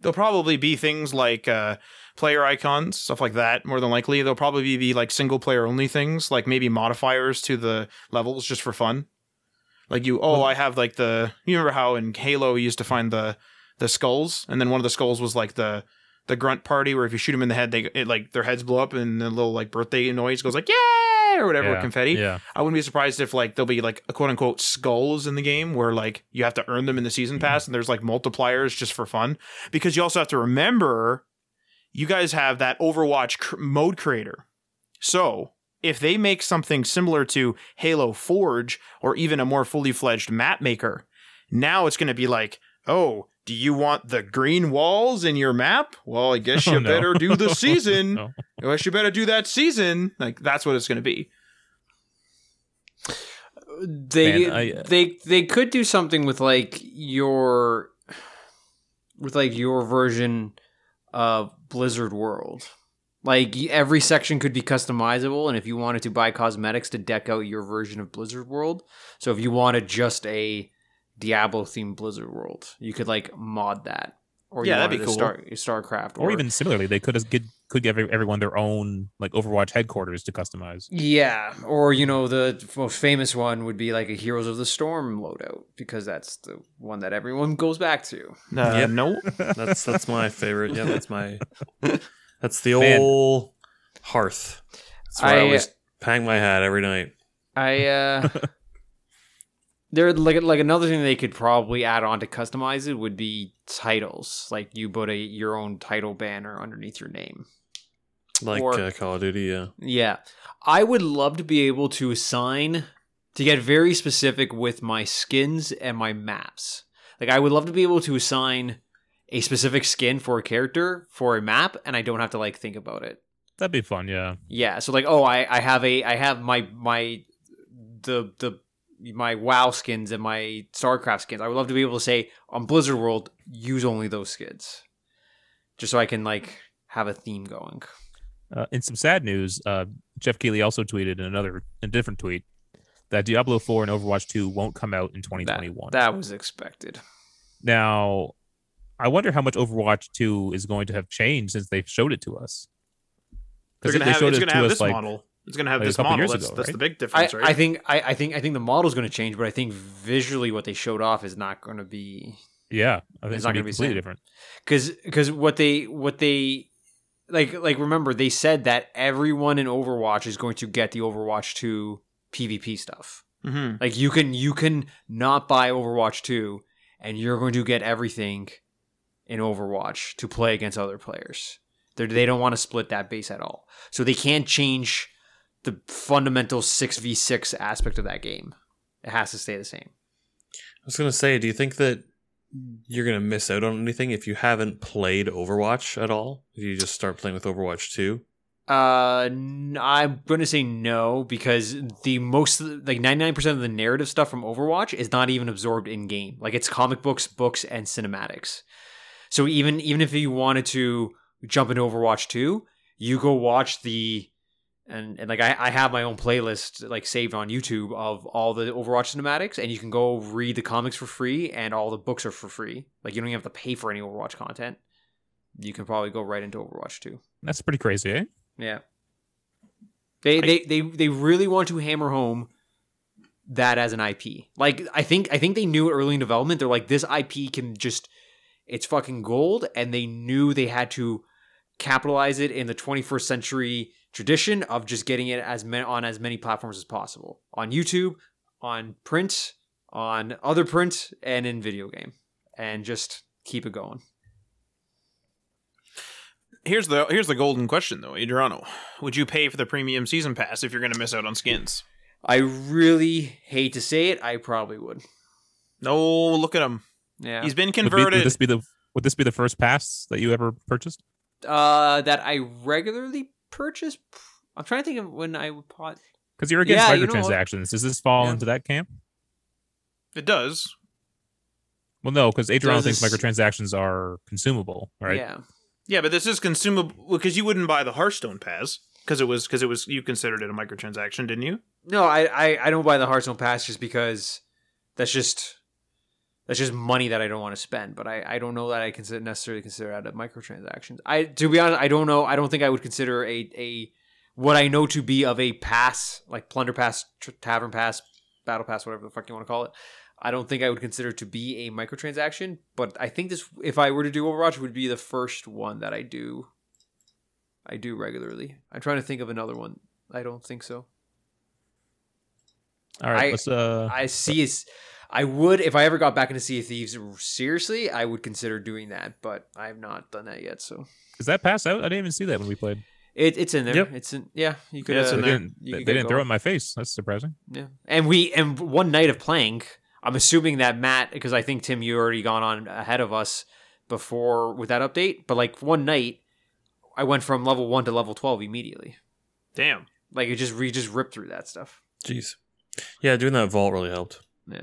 There'll probably be things like uh, player icons, stuff like that. More than likely, there'll probably be like single player only things, like maybe modifiers to the levels just for fun. Like you, oh, I have like the. You remember how in Halo you used to find the the skulls, and then one of the skulls was like the the grunt party, where if you shoot them in the head, they it like their heads blow up, and the little like birthday noise goes like yay or whatever, Yeah, confetti. Yeah. I wouldn't be surprised if like there'll be like a quote unquote skulls in the game where like you have to earn them in the season mm-hmm. pass and there's like multipliers just for fun because you also have to remember you guys have that Overwatch cr- mode creator. So, if they make something similar to Halo Forge or even a more fully fledged map maker, now it's going to be like, "Oh, do you want the green walls in your map? Well, I guess you Oh, no. better do the season. No. I guess you better do that season." Like that's what it's going to be. they Man, I, uh, they they could do something with like your with like your version of Blizzard World. Like every section could be customizable, and if you wanted to buy cosmetics to deck out your version of Blizzard World, so if you wanted just a Diablo themed Blizzard World, you could like mod that. Or you Yeah, that'd be cool. Star, Starcraft, Or even similarly, they could get could give everyone their own like Overwatch headquarters to customize. Yeah, or you know the most famous one would be like a Heroes of the Storm loadout because that's the one that everyone goes back to. Uh, Yep. No, That's that's my favorite. Yeah, that's my. That's the Man. old hearth. That's where I, I- always hang my hat every night. I uh there like like another thing they could probably add on to customize it would be titles. Like you put a your own title banner underneath your name. Like Or- uh, Call of Duty. Yeah. Yeah. I would love to be able to assign to get very specific with my skins and my maps. Like I would love to be able to assign a specific skin for a character for a map and I don't have to like think about it. That'd be fun, yeah. Yeah, so like, oh, I, I have a I have my my the the my WoW skins and my StarCraft skins. I would love to be able to say on Blizzard World, use only those skins, just so I can like have a theme going. Uh, in some sad news, uh, Geoff Keighley also tweeted in another, a different tweet, that Diablo 4 and Overwatch 2 won't come out in 2021. that was expected. now, I wonder how much Overwatch 2 is going to have changed since they showed it to us. they're 'Cause gonna they have showed it gonna us, this like- model. It's gonna have like this model. years That's ago, that's the right? big I, difference, right? I think I, I think I think the model's going to change, but I think visually what they showed off is not going to be Yeah, I think It's it's, not going to be be completely different. because because what they what they like like remember they said that everyone in Overwatch is going to get the Overwatch 2 PvP stuff. hmm Like you can you can not buy Overwatch 2 and you're going to get everything in Overwatch to play against other players. They're, they don't want to split that base at all. So they can't change the fundamental 6v6 aspect of that game. It has to stay the same. I was gonna say, do you think that you're gonna miss out on anything if you haven't played Overwatch at all? If you just start playing with Overwatch 2? Uh, I'm going to say no because the most like 99% of the narrative stuff from Overwatch is not even absorbed in game. Like it's comic books, books, and cinematics. So even even if you wanted to jump into Overwatch 2, you go watch the and, and like I, I have my own playlist like saved on YouTube of all the Overwatch cinematics, and you can go read the comics for free, and all the books are for free. Like you don't even have to pay for any Overwatch content. You can probably go right into Overwatch too. That's pretty crazy, eh? Yeah. They, they they they really want to hammer home that as an IP. Like I think I think they knew it early in development. They're like this IP can just it's fucking gold and they knew they had to capitalize it in the 21st century tradition of just getting it as ma- on as many platforms as possible on YouTube, on print, on other print, and in video game, and just keep it going. Here's the here's the golden question though, Adriano. Would you pay for the premium season pass if you're going to miss out on skins? I really hate to say it, I probably would. No, look at him. Yeah. He's been Would, be- converted. would this be the would this be the first pass that you ever purchased? uh, that I regularly purchase. I'm trying to think of when I would pot. Because you're against Yeah, you know microtransactions. Does this fall Yeah. into that camp? it does. Well, no, because Adriano Does thinks microtransactions are consumable, right? Yeah. Yeah, but this is consumable because you wouldn't buy the Hearthstone pass because it was because it was you considered it a microtransaction, didn't you? No, I, I I don't buy the Hearthstone pass just because that's just that's just money that I don't want to spend. But I, I don't know that I consider necessarily consider that a microtransactions. I to be honest, I don't know. I don't think I would consider a a what I know to be of a pass like plunder pass, tr- tavern pass, battle pass, whatever the fuck you want to call it. I don't think I would consider to be a microtransaction. But I think this, if I were to do Overwatch, would be the first one that I do. I do regularly. I'm trying to think of another one. I don't think so. All right, I- let's uh I see. Is I would if I ever got back into Sea of Thieves seriously, I would consider doing that, but I have not done that yet. So is that pass out? I didn't even see that when we played. it, it's in there. Yep. It's in. Yeah, you could. Yeah, it's uh, in They didn't, they they didn't throw it in my face. That's surprising. Yeah, and we and one night of playing, I'm assuming that Matt, because I think Tim, you already gone on ahead of us before with that update. But like one night, I went from level one to level twelve immediately. Damn. Like it just we just ripped through that stuff. Jeez. Yeah, doing that vault really helped. Yeah.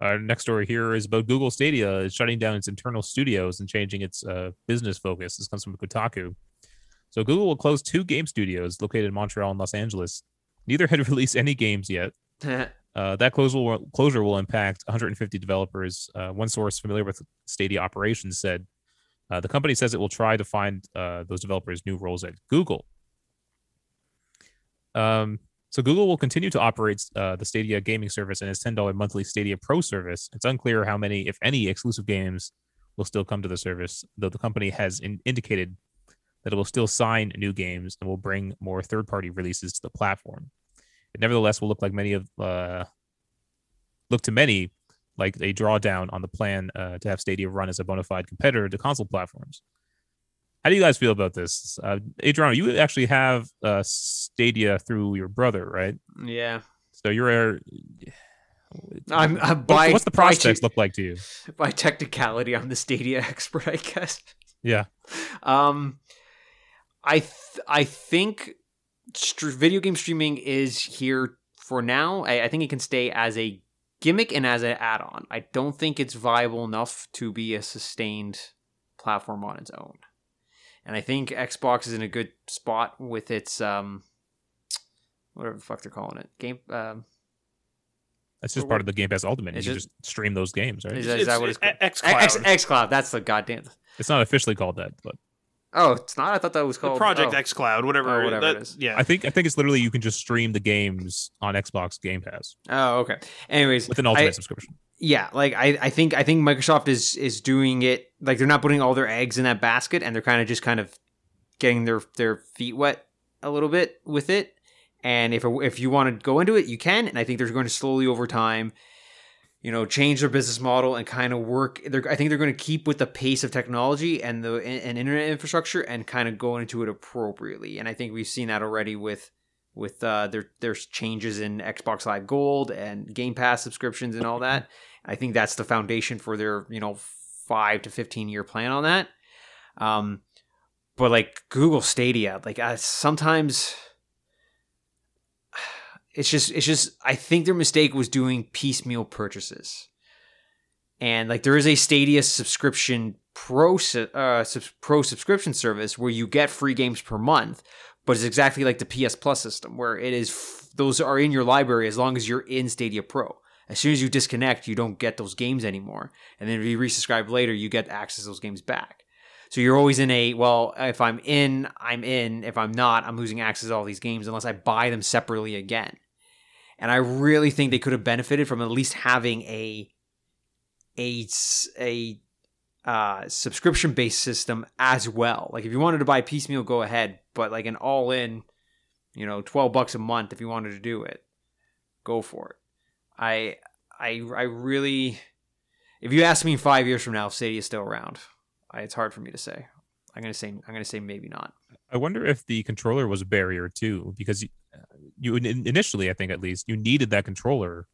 Our next story here is about Google Stadia is shutting down its internal studios and changing its uh, business focus. This comes from Kotaku. So Google will close two game studios located in Montreal and Los Angeles. Neither had released any games yet. Uh, that closure will, closure will impact 150 developers. Uh, one source familiar with Stadia operations said uh, the company says it will try to find uh, those developers new roles at Google. Um, so Google will continue to operate uh, the Stadia gaming service and its $10 monthly Stadia Pro service. It's unclear how many, if any, exclusive games will still come to the service, though the company has in- indicated that it will still sign new games and will bring more third-party releases to the platform. It nevertheless will look like many of uh, look to many like a drawdown on the plan uh, to have Stadia run as a bona fide competitor to console platforms. How do you guys feel about this? Uh, Adriano, you actually have uh, Stadia through your brother, right? yeah, So you're. I'm, I'm by what's the by prospects te- look like to you? by technicality, I'm the Stadia expert, I guess. Yeah. Um, I th- I think str- video game streaming is here for now. I, I think it can stay as a gimmick and as an add-on. I don't think it's viable enough to be a sustained platform on its own. And I think Xbox is in a good spot with its um, whatever the fuck they're calling it, game. Um, That's just part what- of the Game Pass Ultimate. You can just- just stream those games, right? Is that- is that what it's called? X X Cloud. X Cloud. That's the goddamn. It's not officially called that, but Oh, it's not. I thought that was The called Project oh. X Cloud, whatever. Oh, whatever that- it is. Yeah. I think I think it's literally you can just stream the games on Xbox Game Pass Oh, okay. Anyways, with an Ultimate I- subscription. Yeah like I, I think i think microsoft is is doing it like they're not putting all their eggs in that basket and they're kind of just kind of getting their their feet wet a little bit with it. And if if you want to go into it you can and i think they're going to slowly over time you know change their business model and kind of work they're, i think they're going to keep with the pace of technology and the and internet infrastructure and kind of go into it appropriately. And i think we've seen that already with with uh there there's changes in xbox live gold and game pass subscriptions and all that I think that's the foundation for their, you know, five to 15 year plan on that. Um, but like Google Stadia, like sometimes it's just, it's just, I think their mistake was doing piecemeal purchases. And like there is a Stadia subscription pro, uh, pro subscription service where you get free games per month, but it's exactly like the PS Plus system where it is, f- those are in your library as long as you're in Stadia Pro as soon as you disconnect, you don't get those games anymore. And then if you resubscribe later, you get access to those games back. So you're always in a well, if I'm in, I'm in. If I'm not, I'm losing access to all these games unless I buy them separately again. And I really think they could have benefited from at least having a a uh, subscription based system as well. Like if you wanted to buy piecemeal, go ahead, but like an all in, you know, twelve bucks a month if you wanted to do it, go for it. I I I really, if you ask me five years from now if Stadia is still around, I, it's hard for me to say. I'm gonna say I'm gonna say maybe not. I wonder if the controller was a barrier too, because you, you initially, I think at least, you needed that controller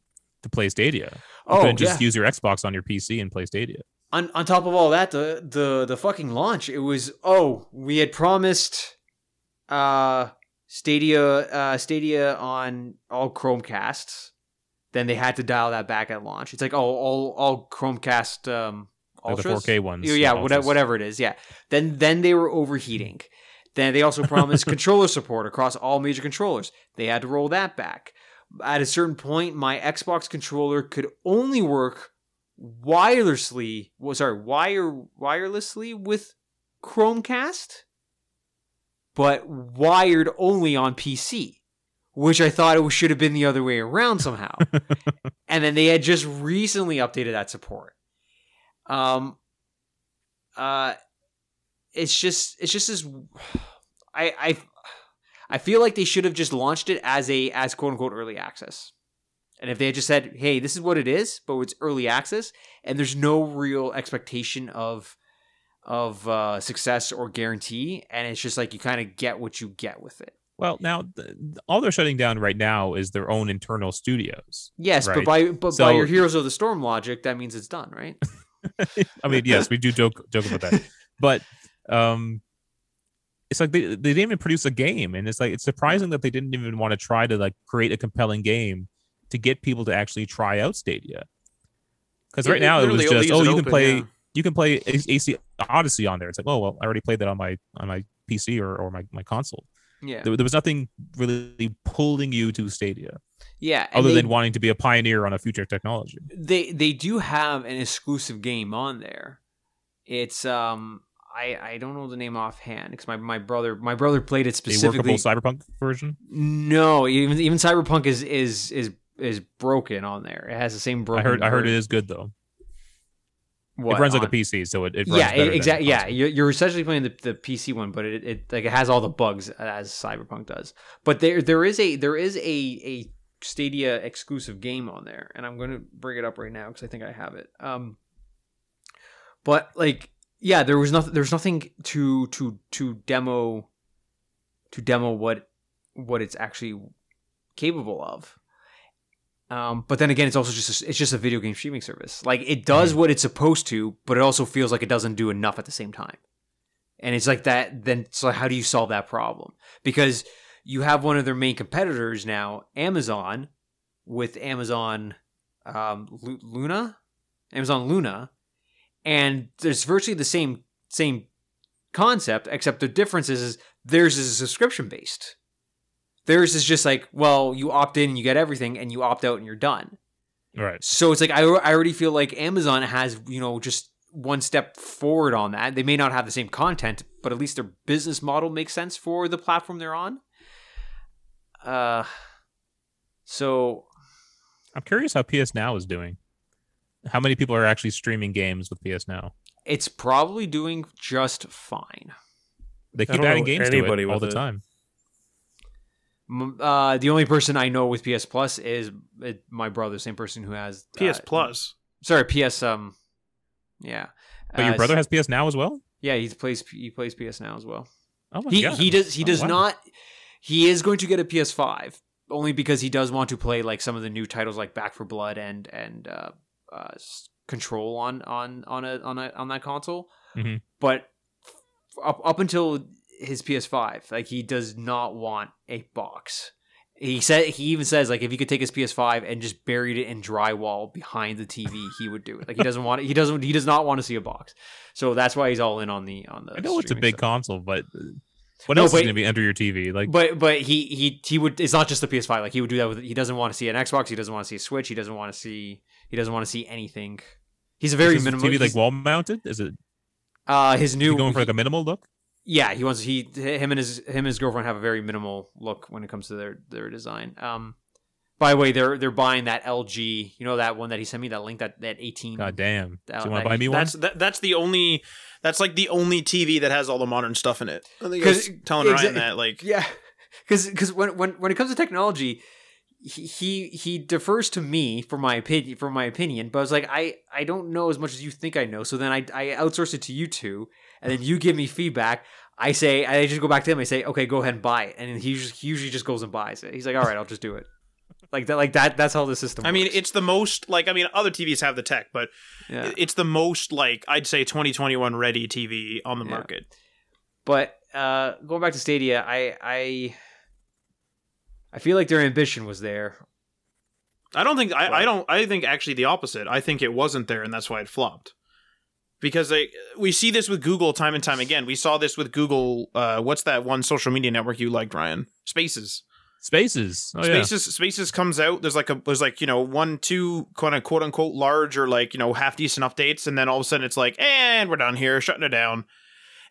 to play Stadia. You Oh, couldn't just yeah. use your Xbox on your PC and play Stadia. on on top of all that, the the the fucking launch, it was oh, we had promised uh Stadia uh Stadia on all Chromecasts. Then they had to dial that back at launch. It's like oh all all Chromecast um Like the 4K ones. Yeah, whatever, whatever it is. Yeah. Then then they were overheating. Then they also promised controller support across all major controllers. They had to roll that back. At a certain point, my Xbox controller could only work wirelessly. Well, sorry, wire wirelessly with Chromecast, but wired only on PC, which I thought it should have been the other way around somehow. and then they had just recently updated that support. Um, uh, it's just it's just as I I I feel like they should have just launched it as a as quote unquote early access. And if they had just said, "Hey, this is what it is," but it's early access, and there's no real expectation of of uh, success or guarantee, and it's just like you kind of get what you get with it. Well, now th- all they're shutting down right now is their own internal studios. Yes, but by but by your Heroes of the Storm logic, that means it's done, right? I mean, yes, we do joke joke about that, but um, it's like they they didn't even produce a game, and it's like it's surprising that they didn't even want to try to like create a compelling game to get people to actually try out Stadia. Because right Yeah, now it was just oh you can open, play yeah. you can play AC Odyssey on there. It's like oh well I already played that on my on my PC or, or my my console. Yeah, There, there was nothing really pulling you to Stadia yeah. other they- than wanting to be a pioneer on a future technology. they they do have an exclusive game on there. It's um I I don't know the name offhand because my, my brother my brother played it A specifically. workable cyberpunk version. no, even even Cyberpunk is is is is broken on there. It has the same broken. I heard I heard it is good though. What, it runs like a PC, so it, it runs yeah, exactly. Yeah, you're, you're essentially playing the, the PC one, but it, it like it has all the bugs as Cyberpunk does. But there there is a there is a a Stadia exclusive game on there, and I'm going to bring it up right now because I think I have it. Um, but like, yeah, there was nothing. There's nothing to to to demo to demo what what it's actually capable of. Um, but then again, it's also just a, it's just a video game streaming service. Like it does what it's supposed to, but it also feels like it doesn't do enough at the same time. And it's like that. Then so how do you solve that problem? Because you have one of their main competitors now, Amazon, with Amazon um, Lu- Luna, Amazon Luna, and there's virtually the same same concept, except the difference is, is theirs is subscription based. Theirs is just like, well, you opt in and you get everything, and you opt out and you're done. Right. So it's like I, I already feel like Amazon has you know just one step forward on that. They may not have the same content, but at least their business model makes sense for the platform they're on. Uh, so I'm curious how PS Now is doing. How many people are actually streaming games with PS Now? it's probably doing just fine. They keep adding games to anybody it all the it. time. M- Uh, the only person I know with PS Plus is uh, my brother, same person who has PS uh, Plus. Sorry, PS. Um, yeah. But your Uh, brother has PS Now as well. Yeah, he plays. He plays PS now as well. Oh my he god. he does he Oh, does wow. not he is going to get a PS5 only because he does want to play like some of the new titles like Back 4 Blood and and uh, uh Control on on on a on a on that console. Mhm. But up up until his PS5, like he does not want a box. He said he even says like if he could take his PS5 and just buried it in drywall behind the TV, he would do it. Like he doesn't want it. He doesn't. He does not want to see a box. So that's why he's all in on the on the. I know it's a big stuff. console, but uh, what No, else is but- going to be under your TV? Like, But but he he he would. It's not just the PS5. Like he would do that with. He doesn't want to see an Xbox. He doesn't want to see a Switch. He doesn't want to see. He doesn't want to see anything. He's a very minimal. TV like wall mounted? Is it uh his new. going for like a minimal look? Yeah, he wants he him and his him and his girlfriend have a very minimal look when it comes to their their design. Um, By the way, they're they're buying that LG. You know that one that he sent me that link that that 18. God damn. That- Do you want to buy me one? That's that, that's the only that's like the only TV that has all the modern stuff in it. I think I 'Cause- was telling Ryan that like Yeah, because because when when when it comes to technology, he, he he defers to me for my opinion for my opinion. But I was like, I I don't know as much as you think I know. So then I I outsource it to you two, and then you give me feedback. I say I just go back to him. I say, okay, go ahead and buy it, and he usually, he usually just goes and buys it. He's like, all right, I'll just do it. Like that, like that. That's how the system. Works. I mean, it's the most like I mean, other TVs have the tech, but yeah. it's the most like I'd say 2021 ready TV on the Yeah. market. But uh, going back to Stadia, I I I feel like their ambition was there. I don't think I, I don't I think actually the opposite. I think it wasn't there and that's why it flopped. Because they we see this with Google time and time again. We saw this with Google uh what's that one social media network you liked, Ryan? Spaces. Spaces. Oh, yeah. Spaces Spaces comes out. There's like a there's like, you know, one, two kind of quote unquote large or like, you know, half decent updates, and then all of a sudden it's like, and we're done here, shutting it down.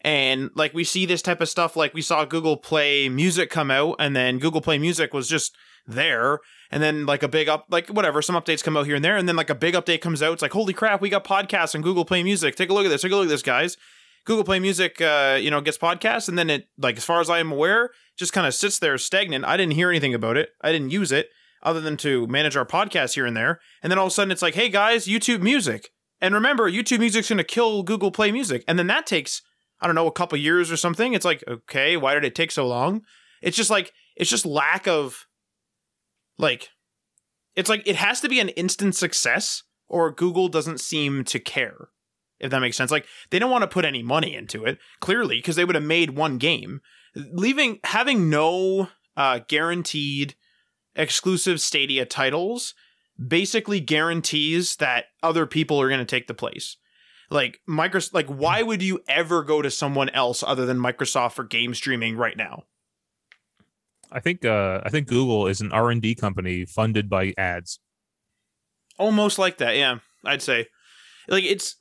And like we see this type of stuff, like we saw Google Play Music come out, and then Google Play Music was just there, and then like a big up, like whatever, some updates come out here and there, and then like a big update comes out. It's like, holy crap, we got podcasts on Google Play Music. Take a look at this. Take a look at this, guys. Google Play Music, uh, you know, gets podcasts, and then it, like, as far as I am aware, just kind of sits there stagnant. I didn't hear anything about it. I didn't use it other than to manage our podcast here and there. And then all of a sudden, it's like, hey guys, YouTube Music. And remember, YouTube Music's going to kill Google Play Music. And then that takes, I don't know, a couple years or something. It's like, okay, why did it take so long? It's just like, it's just lack of, like, it's like it has to be an instant success or Google doesn't seem to care. If that makes sense. Like, they don't want to put any money into it, clearly, because they would have made one game. Leaving, having no uh, guaranteed exclusive Stadia titles basically guarantees that other people are going to take the place. Like Microsoft, like why would you ever go to someone else other than Microsoft for game streaming right now? I think uh, I think Google is an R and D company funded by ads. Almost like that, yeah. I'd say, like it's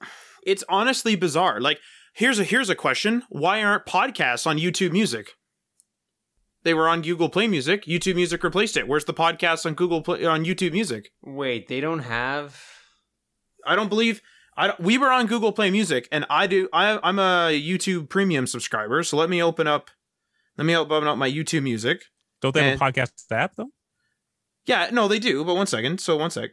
it's honestly bizarre. Like here's a here's a question: Why aren't podcasts on YouTube Music? They were on Google Play Music. YouTube Music replaced it. Where's the podcast on Google Play on YouTube Music? Wait, they don't have. I don't believe I don't, we were on Google Play Music, and I do. I, I'm a YouTube Premium subscriber, so let me open up. Let me open up my YouTube Music. Don't they have And- a podcast app though? Yeah, no, they do. But one second. So one sec.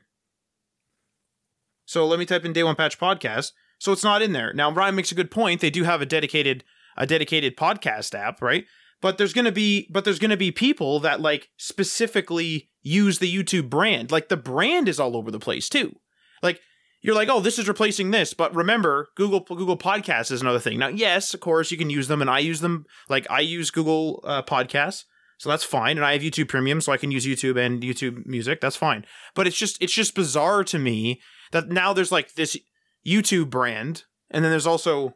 So let me type in Day One Patch Podcast. So it's not in there now. Ryan makes a good point. They do have a dedicated a dedicated podcast app, right? But there's gonna be but there's gonna be people that like specifically use the YouTube brand. Like the brand is all over the place too. Like you're like, oh, this is replacing this, but remember, Google Google Podcasts is another thing. Now, yes, of course, you can use them, and I use them. Like I use Google uh, Podcasts, so that's fine. And I have YouTube Premium, so I can use YouTube and YouTube Music. That's fine. But it's just it's just bizarre to me that now there's like this YouTube brand, and then there's also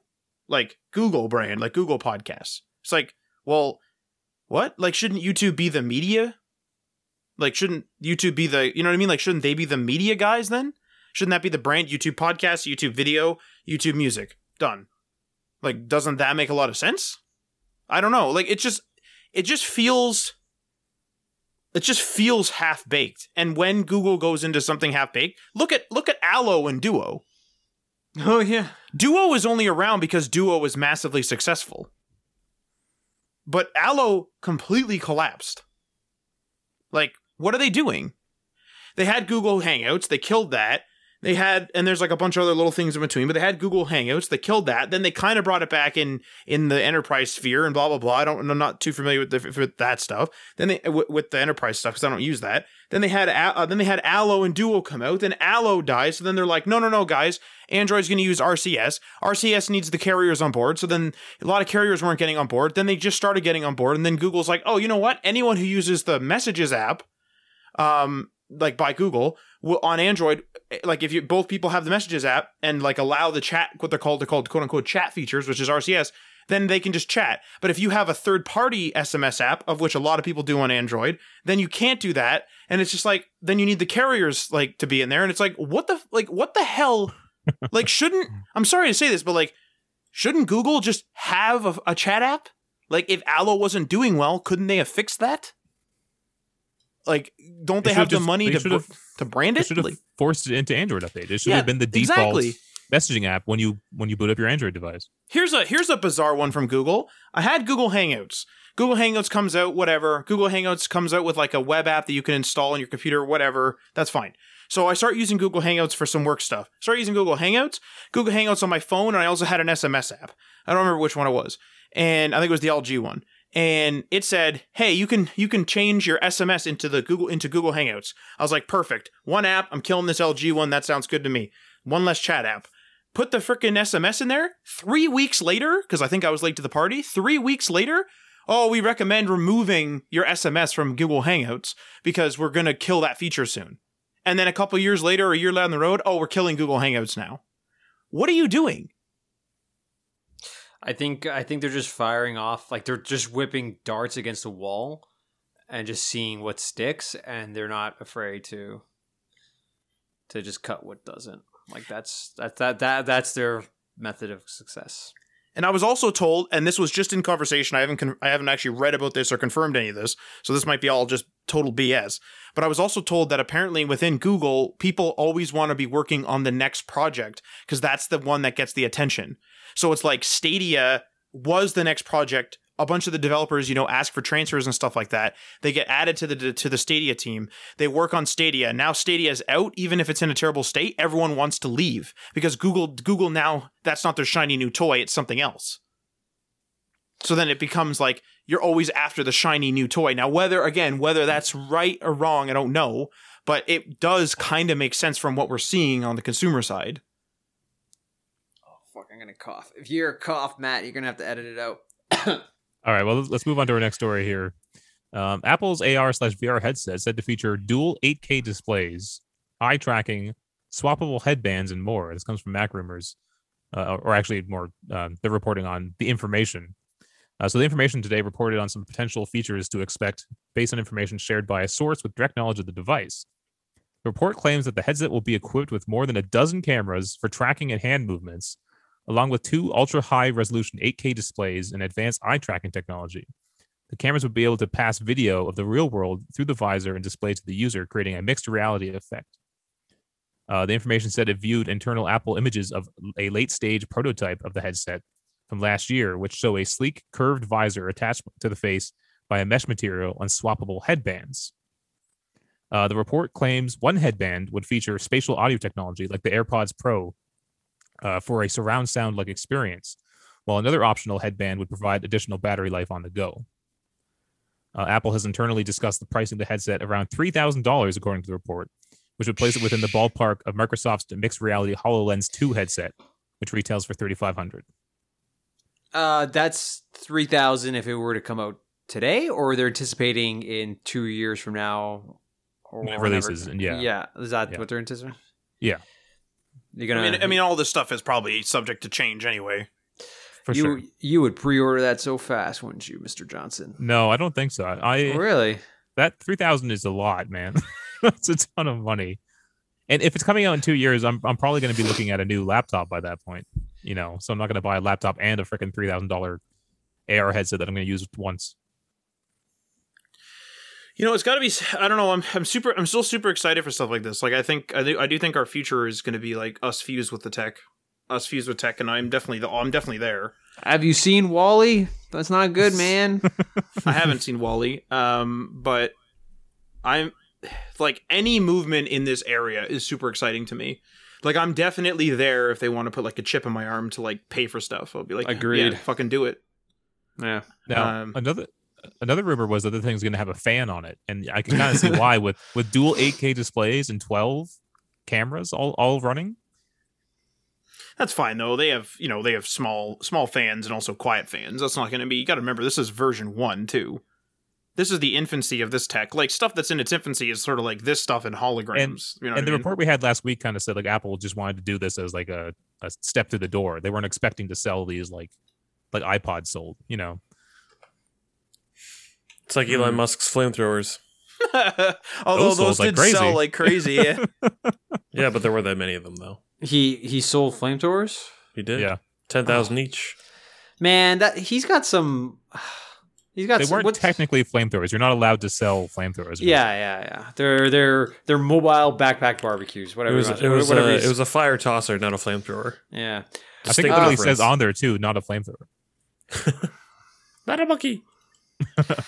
like Google brand, like Google Podcasts. It's like, well, what? Like, shouldn't YouTube be the media? Like, shouldn't YouTube be the you know what I mean? Like, shouldn't they be the media guys then? Shouldn't that be the brand? YouTube podcast, YouTube video, YouTube music. Done. Like, doesn't that make a lot of sense? I don't know. Like, it just it just feels it just feels half baked. And when Google goes into something half baked, look at look at Allo and Duo. Oh yeah. Duo is only around because Duo was massively successful. But Allo completely collapsed. Like, what are they doing? They had Google Hangouts, they killed that. They had, and there's like a bunch of other little things in between, but they had Google Hangouts, they killed that. Then they kind of brought it back in in the enterprise sphere and blah blah blah. I don't, I'm not too familiar with the, with that stuff. Then they with, with the enterprise stuff because I don't use that. Then they had uh, then they had Allo and Duo come out. Then Allo dies, so then they're like, no no no guys, Android's going to use RCS. RCS needs the carriers on board. So then a lot of carriers weren't getting on board. Then they just started getting on board, and then Google's like, oh you know what? Anyone who uses the Messages app, um, like by Google will, on Android, eh, like if you both people have the Messages app and like allow the chat, what they're called, they're called quote unquote chat features, which is RCS. Then they can just chat. But if you have a third party SMS app, of which a lot of people do on Android, then you can't do that. And it's just like, then you need the carriers like to be in there. And it's like, what the, like, what the hell? like, shouldn't, I'm sorry to say this, but like, shouldn't Google just have a, a chat app? Like, if Allo wasn't doing well, couldn't they have fixed that? Like, don't they, They have the just- money to br- to brand it? should have Like, forced it into Android update. It should Yeah, have been the default exactly. messaging app when you when you boot up your Android device. here's a here's a bizarre one from Google. I had Google Hangouts. Google Hangouts comes out, whatever. Google Hangouts comes out with like a web app that you can install on your computer, whatever. That's fine. So I start using Google Hangouts for some work stuff. Start using Google Hangouts, Google Hangouts on my phone, and I also had an SMS app. I don't remember which one it was, and I think it was the LG one. And it said, "Hey, you can you can change your SMS into the Google into Google Hangouts." I was like, "Perfect, one app. I'm killing this LG one. That sounds good to me. One less chat app." Put the frickin' SMS in there. Three weeks later, because I think I was late to the party. Three weeks later, oh, we recommend removing your SMS from Google Hangouts because we're gonna kill that feature soon. And then a couple years later, a year down the road, oh, we're killing Google Hangouts now. What are you doing? I think I think they're just firing off like they're just whipping darts against a wall and just seeing what sticks and they're not afraid to to just cut what doesn't. Like that's that that that that's their method of success. And I was also told, and this was just in conversation. I haven't con- I haven't actually read about this or confirmed any of this, so this might be all just total BS. But I was also told that apparently within Google, people always want to be working on the next project because that's the one that gets the attention. So it's like Stadia was the next project. A bunch of the developers, you know, ask for transfers and stuff like that. They get added to the to the Stadia team. They work on Stadia. Now Stadia is out, even if it's in a terrible state. Everyone wants to leave because Google Google now that's not their shiny new toy. It's something else. So then it becomes like you're always after the shiny new toy. Now, whether again whether that's right or wrong, I don't know, but it does kind of make sense from what we're seeing on the consumer side. Fuck, I'm gonna cough. If you're a cough, Matt, you're gonna have to edit it out. All right, well, let's- move on to our next story here. Um, Apple's AR slash VR headset said to feature dual 8K displays, eye tracking, swappable headbands, and more. This comes from Mac Rumors, uh, or actually more, um, they're reporting on the information. Uh, so the information today reported on some potential features to expect based on information shared by a source with direct knowledge of the device. The report claims that the headset will be equipped with more than a dozen cameras for tracking and hand movements, along with two ultra high resolution 8K displays and advanced eye tracking technology. The cameras would be able to pass video of the real world through the visor and display to the user, creating a mixed reality effect. Uh, the information said it viewed internal Apple images of a late stage prototype of the headset from last year, which show a sleek, curved visor attached to the face by a mesh material on swappable headbands. Uh, the report claims one headband would feature spatial audio technology like the AirPods Pro uh, for a surround sound like experience, while another optional headband would provide additional battery life on the go. Uh, Apple has internally discussed the pricing of the headset around $3,000, according to the report, which would place it within the ballpark of Microsoft's mixed reality HoloLens 2 headset, which retails for 3500 Uh, that's three thousand if it were to come out today, or they're anticipating in two years from now, or When it whenever- releases, and yeah. yeah. Is that Yeah. what they're anticipating? Yeah. You're gonna. I mean, I mean, all this stuff is probably subject to change anyway. For you sure. you would pre-order that so fast, wouldn't you, Mister Johnson? No, I don't think so. I oh, really? that 3000 is a lot, man. That's a ton of money. And if it's coming out in 2 years, I'm I'm probably going to be looking at a new laptop by that point, you know. So I'm not going to buy a laptop and a freaking $3000 AR headset that I'm going to use once. You know, it's got to be. I don't know. I'm, I'm super. I'm still super excited for stuff like this. Like, I think I do. I do think our future is going to be like us fused with the tech, us fused with tech, and I'm definitely the. I'm definitely there. Have you seen WALL-E? That's not good, man. I haven't seen WALL-E, um, but I'm like any movement in this area is super exciting to me. Like, I'm definitely there if they want to put like a chip in my arm to like pay for stuff. I'll be like, Agreed. yeah, fucking do it. yeah. Now, Um, another another rumor was that the thing's going to have a fan on it, and I can kind of see why with with dual 8K displays and 12 cameras all all running. That's fine though. They have you know they have small small fans and also quiet fans. That's not going to be. You got to remember this is version one too. This is the infancy of this tech. Like stuff that's in its infancy is sort of like this stuff in holograms. you know and the mean? report we had last week kind of said like Apple just wanted to do this as like a, a step through the door. They weren't expecting to sell these like like iPods sold, you know. It's like Elon Hmm. Musk's flamethrowers. Although Those those, sold like did sell crazy. like crazy. Yeah. Yeah, but there were that many of them though. He he sold flamethrowers. He did. Yeah. Ten thousand each. Man, that he's got some. He's got They some- weren't what's- technically flamethrowers. You're not allowed to sell flamethrowers. Yeah, yeah, yeah. They're they're they're mobile backpack barbecues. It Whatever. was it was whatever a, it was a fire tosser, not a flamethrower. yeah. I think it literally difference. says on there too, not a flamethrower. not a monkey.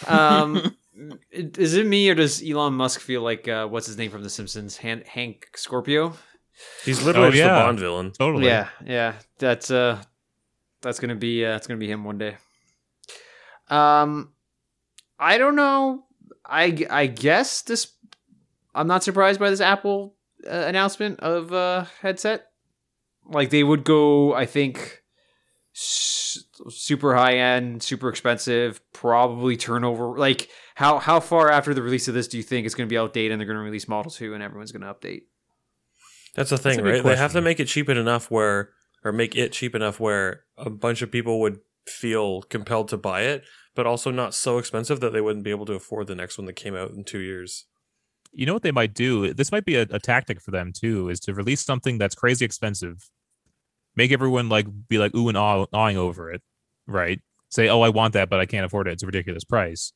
Um, is it me or does Elon Musk feel like uh, what's his name from The Simpsons? Han- Hank Scorpio. He's literally Oh, yeah. a Bond villain. Totally. Yeah, yeah. That's uh, that's gonna be uh, that's gonna be him one day. Um, I don't know. I I guess this. I'm not surprised by this Apple uh, announcement of uh headset. Like they would go, I think, s- super high end, super expensive, probably turnover. Like how how far after the release of this do you think it's going to be outdated and they're going to release Model Two and everyone's going to update? That's the thing, good right? They have to make it cheap enough where, or make it cheap enough where a bunch of people would feel compelled to buy it, but also not so expensive that they wouldn't be able to afford the next one that came out in two years. You know what they might do? This might be a, a tactic for them too, is to release something that's crazy expensive, make everyone like be like ooh and ah awing over it, right? Say, oh, I want that, but I can't afford it. It's a ridiculous price.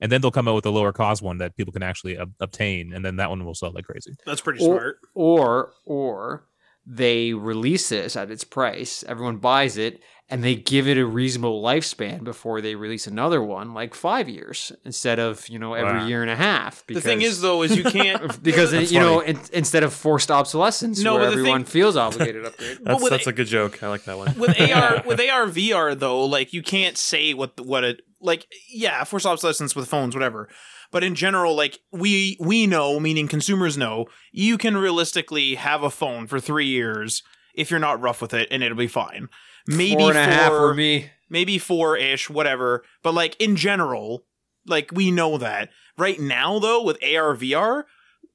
And then they'll come out with a lower cost one that people can actually ob- obtain, and then that one will sell like crazy. That's pretty Or- smart. or or they release this at its price everyone buys it and they give it a reasonable lifespan before they release another one like five years instead of you know every Wow. year and a half the thing is, though, is you can't because That's you know in, instead of forced obsolescence No, where everyone thing- feels obligated to upgrade That's with that's a- a good joke. I like that one. with AR with AR VR though, like you can't say what what it like. Yeah, forced obsolescence with phones, whatever. But in general, like we we know, meaning consumers know, you can realistically have a phone for three years if you're not rough with it, and it'll be fine. Maybe four and a half for for me maybe four ish, whatever. But like in general, like we know that. Right now, though, with AR VR,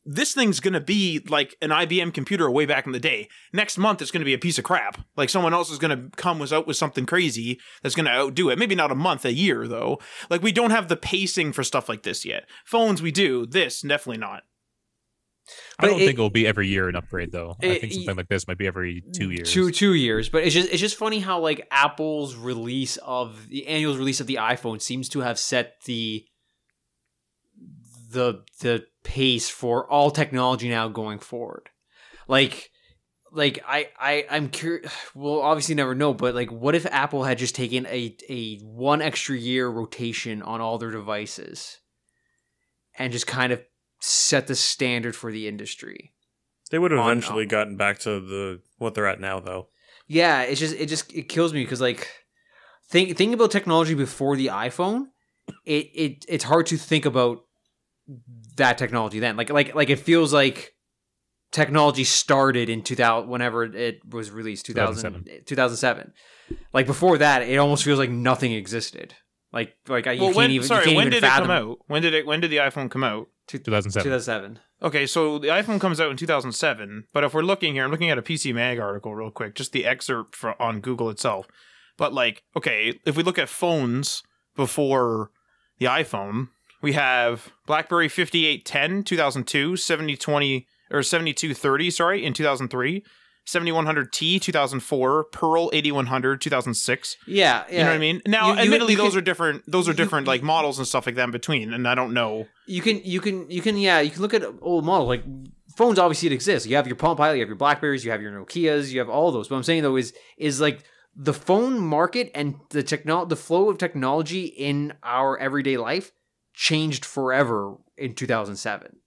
this thing's gonna be like an IBM computer way back in the day. Next month, it's gonna be a piece of crap. Like someone else is gonna come with out with something crazy that's gonna outdo it. Maybe not a month, a year though. Like we don't have the pacing for stuff like this yet. Phones, we do. This definitely not. I don't it- think it'll be every year an upgrade though. I think something like this might be every two years. Two two years, but it's just it's just funny how like Apple's release of the annual release of the iPhone seems to have set the the the pace for all technology now going forward. Like like I I I'm curious. We'll obviously never know, but like, what if Apple had just taken a a one extra year rotation on all their devices, and just kind of set the standard for the industry? They would have On- eventually gotten back to the what they're at now, though. Yeah, it's just it just it kills me because like think thinking about technology before the iPhone, it it it's hard to think about that technology then. Like like like it feels like technology started in 2000 whenever it was released 2000, 2007. Like before that, it almost feels like nothing existed. Like like you well, can't when even you sorry, can't when even did it come out? When did it? When did the iPhone come out? 2007. 2007. Okay, so the iPhone comes out in 2007, but if we're looking here, I'm looking at a PC Mag article real quick, just the excerpt for, on Google itself. But like, okay, if we look at phones before the iPhone, we have BlackBerry 5810 2002, 7020 or 7230, sorry, in 2003, 7100T 2004, Pearl 8100 2006. Yeah, yeah. You know what I mean? Now, You- you- admittedly, you those are different. Those are you- different, like models and stuff like that in between. And I don't know. you can you can you can yeah you can look at old models like phones obviously it exists you have your palm pilot you have your blackberries you have your nokias you have all those what i'm saying though is is like the phone market and the technol the flow of technology in our everyday life changed forever in 2007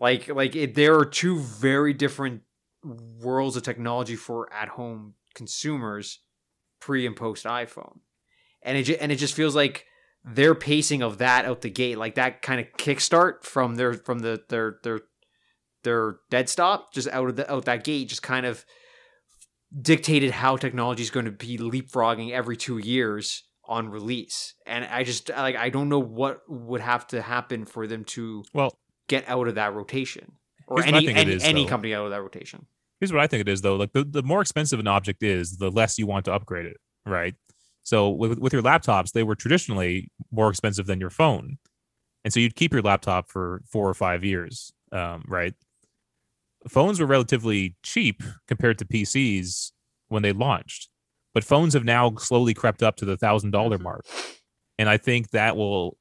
like like it, there are two very different worlds of technology for at home consumers pre and post iphone. And it and it just feels like their pacing of that out the gate, like that kind of kickstart from their from the their their their dead stop, just out of the out that gate, just kind of dictated how technology is going to be leapfrogging every two years on release. And I just like I don't know what would have to happen for them to Well, get out of that rotation, or Here's what I any any, is, any company out of that rotation. here's what I think it is though. Like the, the more expensive an object is, the less you want to upgrade it, right? So with with your laptops, they were traditionally more expensive than your phone, and so you'd keep your laptop for four or five years, um, right? Phones were relatively cheap compared to PCs when they launched, but phones have now slowly crept up to the thousand dollar Mhm. mark, and I think that will,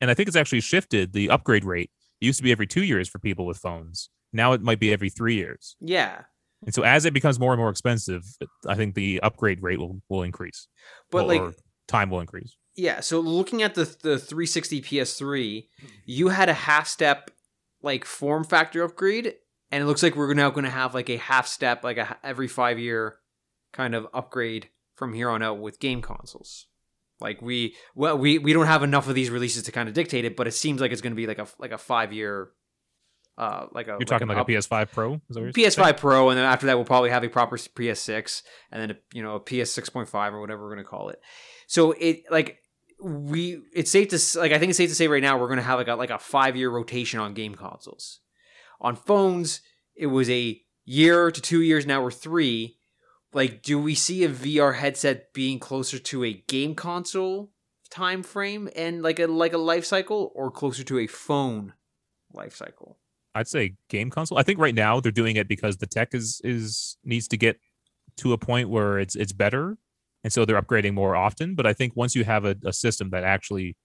and I think it's actually shifted the upgrade rate. It used to be every two years for people with phones. Now it might be every three years. Yeah, And so as it becomes more and more expensive, I think the upgrade rate will will increase. but like time will increase. Yeah, so looking at the the 360 PS3, you had a half step like form factor upgrade, and it looks like we're now going to have like a half step, like a every five year kind of upgrade from here on out with game consoles. Like we well we we don't have enough of these releases to kind of dictate it, but it seems like it's going to be like a like a five year, uh, like a You're talking like a PS5 Pro? Is that PS5 saying? Pro, and then after that, we'll probably have a proper PS6, and then a, you know a PS 6.5 or whatever we're gonna call it. So it like we, it's safe to like I think it's safe to say right now we're gonna have like a like a five year rotation on game consoles. On phones, it was a year to two years. Now we're three. Like, do we see a VR headset being closer to a game console time frame and like a like a life cycle, or closer to a phone life cycle? I'd say game console. I think right now they're doing it because the tech is is needs to get to a point where it's it's better, and so they're upgrading more often. But I think once you have a, a system that actually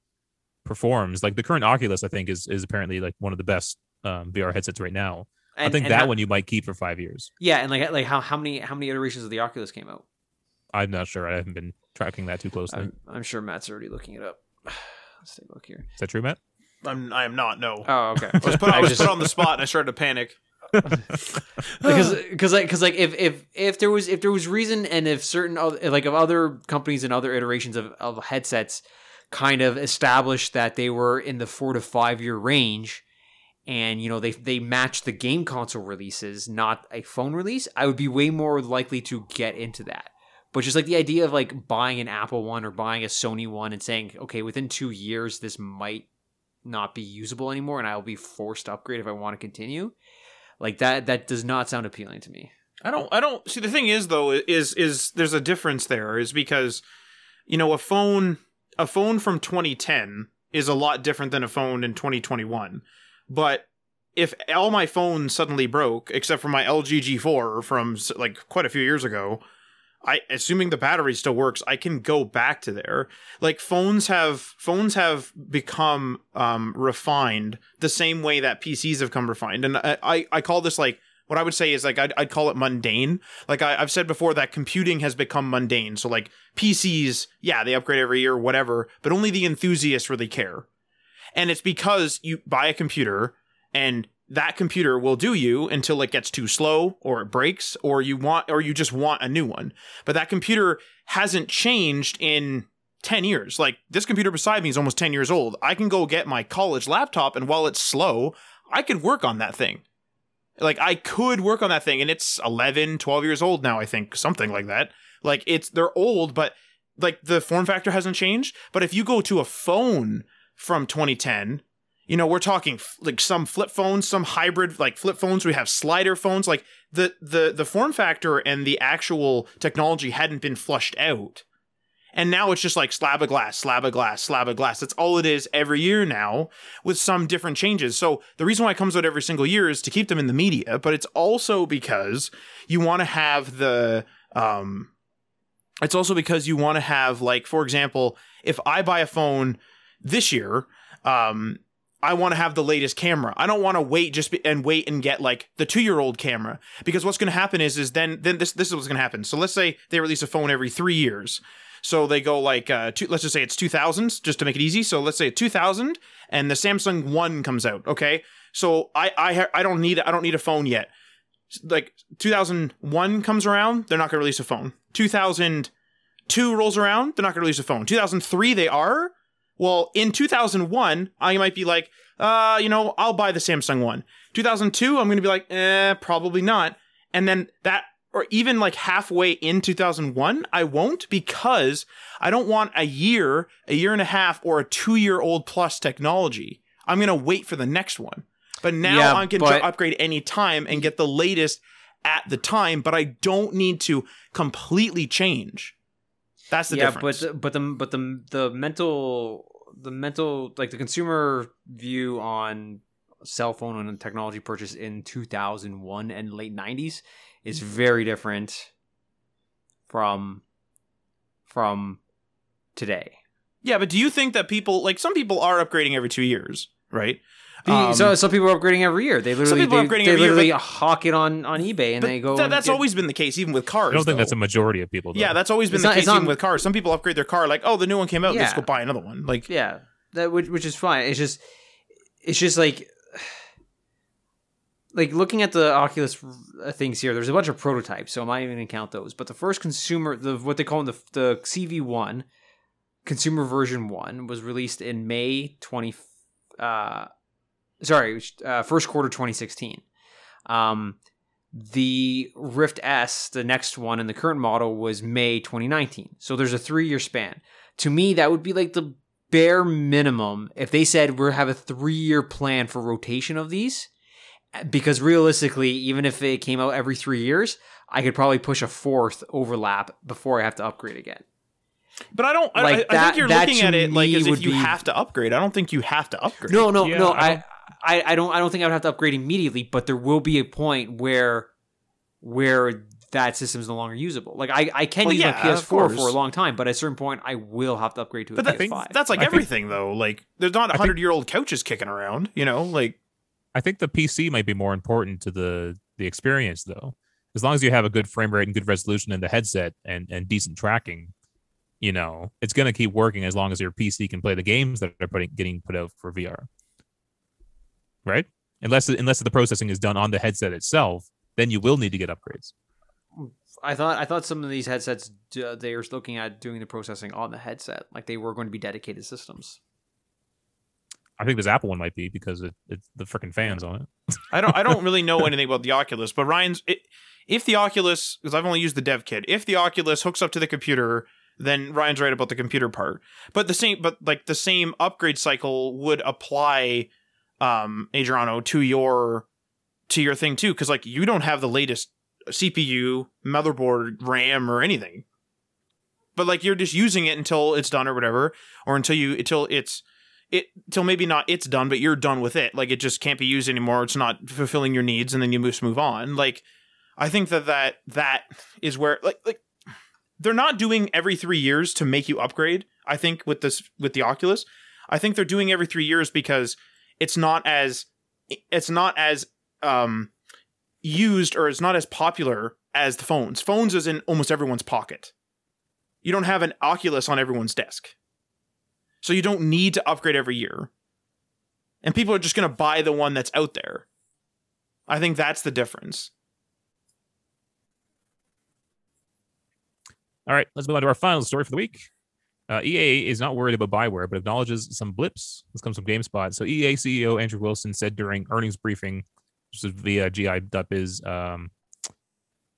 performs, like the current Oculus, I think is is apparently like one of the best um, VR headsets right now. I think and that how- one you might keep for five years. Yeah, and like like how how many how many iterations of the Oculus came out? I'm not sure. I haven't been tracking that too closely. I'm, I'm sure Matt's already looking it up. Let's take a look here. is that true, Matt? I'm I am not. No. Oh, okay. I was put, I I was just- put on the spot and I started to panic. because because like because like if if if there was if there was reason and if certain other, like if other companies and other iterations of, of headsets kind of established that they were in the four to five year range and you know they they match the game console releases not a phone release i would be way more likely to get into that but just like the idea of like buying an apple one or buying a sony one and saying okay within two years this might not be usable anymore and i'll be forced to upgrade if i want to continue like that that does not sound appealing to me I don't I don't see the thing is though is is there's a difference there is because you know a phone a phone from 2010 is a lot different than a phone in 2021. But if all my phones suddenly broke except for my LG G4 from like quite a few years ago, I assuming the battery still works, I can go back to there. Like phones have phones have become um, refined the same way that PCs have come refined, and I I, I call this like what I would say is like I'd, I'd call it mundane. Like I, I've said before that computing has become mundane. So like PCs, yeah, they upgrade every year, whatever, but only the enthusiasts really care. And it's because you buy a computer and that computer will do you until it gets too slow or it breaks or you want or you just want a new one. But that computer hasn't changed in 10 years. Like this computer beside me is almost 10 years old. I can go get my college laptop and while it's slow, I could work on that thing. Like I could work on that thing and it's 11, 12 years old now, I think, something like that. Like it's they're old, but like the form factor hasn't changed. But if you go to a phone from 2010, you know, we're talking f- like some flip phones, some hybrid like flip phones. We have slider phones. Like the the the form factor and the actual technology hadn't been flushed out. And now it's just like slab of glass, slab of glass, slab of glass. That's all it is every year now with some different changes. So the reason why it comes out every single year is to keep them in the media, but it's also because you want to have the um it's also because you want to have like for example, if I buy a phone this year, um I want to have the latest camera. I don't want to wait just be, and wait and get like the 2-year-old camera because what's going to happen is is then then this this is what's going to happen. So let's say they release a phone every 3 years. So they go like uh two, let's just say it's 2000s just to make it easy. So let's say 2000 and the Samsung 1 comes out, okay? So I I I don't need I don't need a phone yet. Like 2001 comes around, they're not going to release a phone. 2002 rolls around, they're not going to release a phone. 2003 they are. Well, in 2001, I might be like, uh, you know, I'll buy the Samsung one. 2002, I'm going to be like, eh, probably not. And then that or even like halfway in 2001, I won't because I don't want a year, a year and a half, or a two year old plus technology. I'm going to wait for the next one. But now Yeah, I can but- upgrade any time and get the latest at the time, but I don't need to completely change. That's the yeah, difference. but the, but the but the the mental the mental like the consumer view on cell phone and technology purchase in 2001 and late 90s is very different from from today. Yeah, but do you think that people like some people are upgrading every two years, right? The- Um, so some people are upgrading every year. They literally people are they, upgrading they every year, literally but- hawk it on on eBay and they go. that- and that's get- always been the case, even with cars. I don't think though. that's a majority of people. Though. Yeah, that's always been It's the not- case not- even with cars. Some people upgrade their car like, oh, the new one came out, let's go buy another one. Like, yeah, that which which is fine. It's just it's just like like looking at the Oculus uh, things here. There's a bunch of prototypes, so I'm not even gonna count those. But the first consumer, the what they call the the CV one, consumer version one, was released in May twenty. Uh, sorry, uh, first quarter 2016. Um, the Rift S, the next one in the current model, was May 2019. So there's a three year span. To me, that would be like the bare minimum if they said we have a three year plan for rotation of these. Because realistically, even if it came out every three years, I could probably push a fourth overlap before I have to upgrade again. but I don't. I- Like I, I think you're looking at it like as if would you be- have to upgrade. I don't think you have to upgrade. No, no, Yeah, no. I I, I, I don't. I don't think I would have to upgrade immediately, but there will be a point where, where that system's no longer usable. Like I, I can Well, use yeah, my PS4 for a long time, but at a certain point, I will have to upgrade to a But that, PS5. that's like I think- everything, though. Like, there's not think- hundred year old couches kicking around. You know, like I think the PC might be more important to the the experience though. As long as you have a good frame rate and good resolution in the headset and and decent tracking, you know, it's going to keep working as long as your PC can play the games that are putting getting put out for VR. Right? Unless unless the processing is done on the headset itself, then you will need to get upgrades. I thought. I thought some of these headsets uh, they were looking at doing the processing on the headset, like they were going to be dedicated systems. I think this Apple one might be because it, it's the freaking fans on it. I don't I don't really know anything about the Oculus, but Ryan's it, if the Oculus because I've only used the dev kit, if the Oculus hooks up to the computer, then Ryan's right about the computer part. But the same but like the same upgrade cycle would apply um Adriano to your to your thing too cuz like you don't have the latest CPU, motherboard, RAM or anything. But like you're just using it until it's done or whatever or until you until it's it till maybe not it's done, but you're done with it. Like it just can't be used anymore. It's not fulfilling your needs, and then you must move on. Like I think that that that is where like like they're not doing every three years to make you upgrade. I think with this with the Oculus, I think they're doing every three years because it's not as it's not as um used or it's not as popular as the phones. Phones is in almost everyone's pocket. You don't have an Oculus on everyone's desk. So you don't need to upgrade every year. And people are just going to buy the one that's out there. I think that's the difference. All right, let's move on to our final story for the week. Uh, EA is not worried about Bioware, but acknowledges some blips. This comes from GameSpot. So EA CEO Andrew Wilson said during earnings briefing, which is via GI.biz, um,